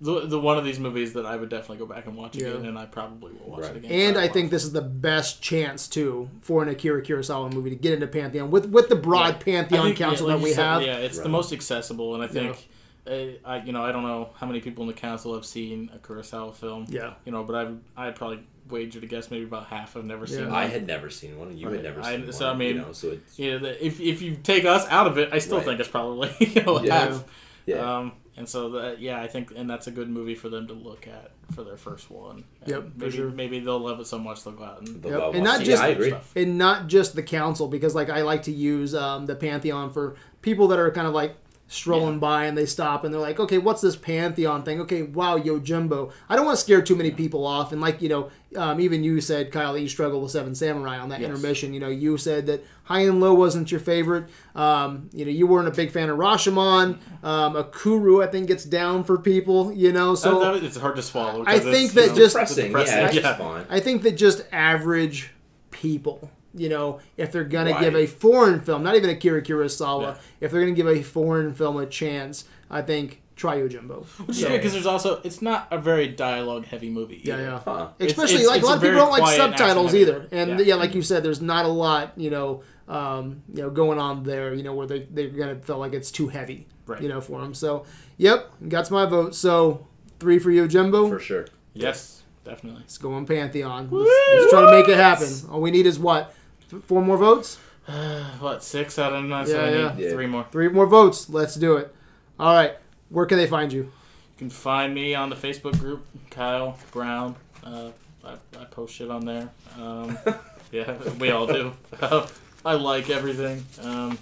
the, the one of these movies that I would definitely go back and watch Yeah. again, and I probably will watch Right. it again. And I, a I while. think this is the best chance too for an Akira Kurosawa movie to get into Pantheon with with the broad I Pantheon think, yeah, council like that we said, have. Yeah, it's the most accessible, and I think. uh, I you know I don't know how many people in the council have seen a Kurosawa film. Yeah. You know, but I I'd probably wager to guess maybe about half have never seen. Yeah. one. I had never seen one. You Right. had never I- seen so, one. I mean- you know, so it's Yeah, the, if if you take us out of it, I still Right. think it's probably you know Yeah. half. yeah. Um, and so that yeah, I think and that's a good movie for them to look at for their first one. And Yep, for maybe sure. maybe they'll love it so much they'll go out and The Yep. And one. not Yeah, just- I agree. and not just the council because like I like to use um, the Pantheon for people that are kind of like strolling by and they stop and they're like, okay, what's this Pantheon thing? Okay, wow, Yojimbo. I don't want to scare too many people off. And like, you know, um, even you said, Kyle, that you struggled with Seven Samurai on that Yes. intermission. You know, you said that High and Low wasn't your favorite. Um, you know, you weren't a big fan of Rashomon. Um, Ikiru, I think, gets down for people, you know, so. That- that- it's hard to swallow. I think that you know, just- Depressing. depressing. Yeah, Yeah. just. I think that just average people, you know, if they're gonna give a foreign film, not even Akira Kurosawa, Yeah. if they're gonna give a foreign film a chance, I think try Yojimbo. Which is So- good because there's also it's not a very dialogue heavy movie. Yeah, either. yeah. Huh. Especially it's- like it's a lot of people don't like subtitles either, and Yeah. yeah. like you said, there's not a lot, you know, um, you know, going on there, you know, where they they're gonna feel like it's too heavy, Right. you know, for them. So, yep, that's my vote. So three for Yojimbo. For sure. Yes, definitely. Let's go on Pantheon. Let's, let's try to make it happen. All we need is what? Four more votes? What six out of nine? Yeah, yeah. Yeah. three more. Three more votes. Let's do it. All right. Where can they find you? You can find me on the Facebook group, Kyle Brown. Uh, I, I post shit on there. Um, yeah, we all do. I like everything. Um,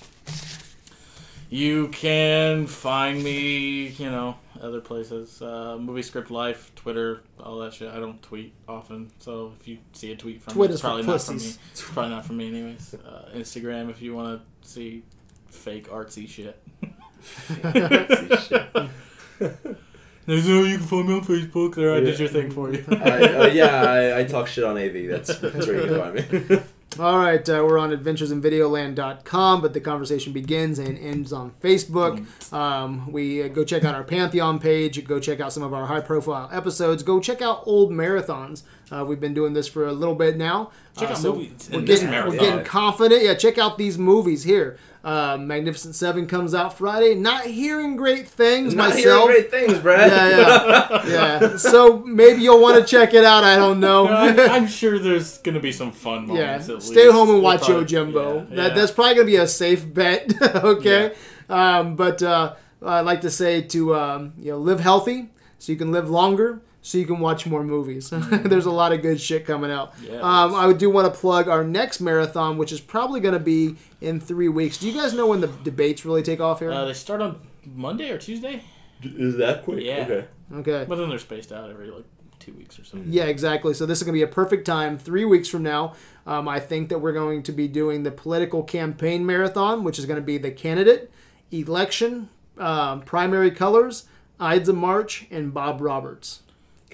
you can find me, you know, other places. Uh, Movie Script Life, Twitter, all that shit. I don't tweet often, so if you see a tweet from Twitter's me, it's probably not from me. It's probably not from me, anyways. Uh, Instagram, if you want to see fake artsy shit. There's no, you can find me on Facebook. There, I did your thing for you. I, uh, yeah, I, I talk shit on AV. That's, that's where you can find me. All right. Uh, we're on adventuresinvideoland.com, but the conversation begins and ends on Facebook. Um, we uh, go check out our Pantheon page. Go check out some of our high profile episodes. Go check out old marathons. Uh, we've been doing this for a little bit now. Check Uh, out so movies. We're getting, we're getting confident. Yeah, check out these movies here. Uh, Magnificent Seven comes out Friday. Not hearing great things Not myself. hearing great things, Brad. yeah, yeah, yeah. So maybe you'll want to check it out. I don't know. I'm, I'm sure there's gonna be some fun yeah, moments. at stay least. home and We'll watch probably- Yojimbo. yeah, That yeah. that's probably gonna be a safe bet. okay, um, but uh, I'd like to say to um, you know live healthy so you can live longer. So you can watch more movies. There's a lot of good shit coming out. Mm-hmm. Yeah, um, I do want to plug our next marathon, which is probably going to be in three weeks. Do you guys know when the debates really take off here? Uh, they start on Monday or Tuesday, Is that quick? Yeah. Okay. okay. but then they're spaced out every like two weeks or something. Yeah, exactly. So this is going to be a perfect time. Three weeks from now, um, I think that we're going to be doing the political campaign marathon, which is going to be the candidate, election, um, primary colors, Ides of March, and Bob Roberts.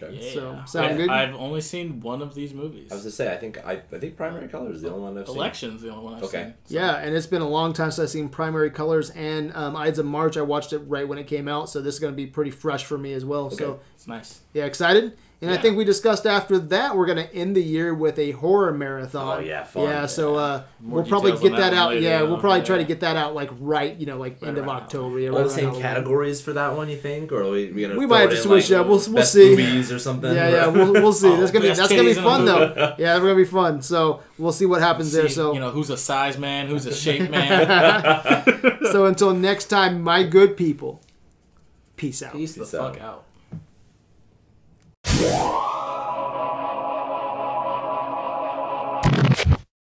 Okay. Yeah. So, sound I, good? I've only seen one of these movies. I was to say, I think I, I think Primary Colors is the only one I've seen. Election's the only one I've Okay. seen. so- Yeah, and it's been a long time since I've seen primary colors and um, Ides of March. I watched it right when it came out, so this is going to be pretty fresh for me as well. So It's nice. yeah, excited. And I think we discussed after that we're going to end the year with a horror marathon. Oh, yeah, fun. Yeah, so uh, we'll probably get that, that out. later, yeah, though. we'll probably try to get that out like right, you know, like end of October. Yeah, All right the same categories for that one, you think, or are we, we gonna We might have to switch like, up. We'll- we'll best see. movies or something? Yeah, yeah, we'll, we'll see. Oh, that's gonna be that's gonna be titties in a fun though. movie. Yeah, that's gonna be fun. So we'll see what happens there. So you know who's a size man, who's a shape man. so until next time, my good people, peace out. Peace the fuck out. Yeah.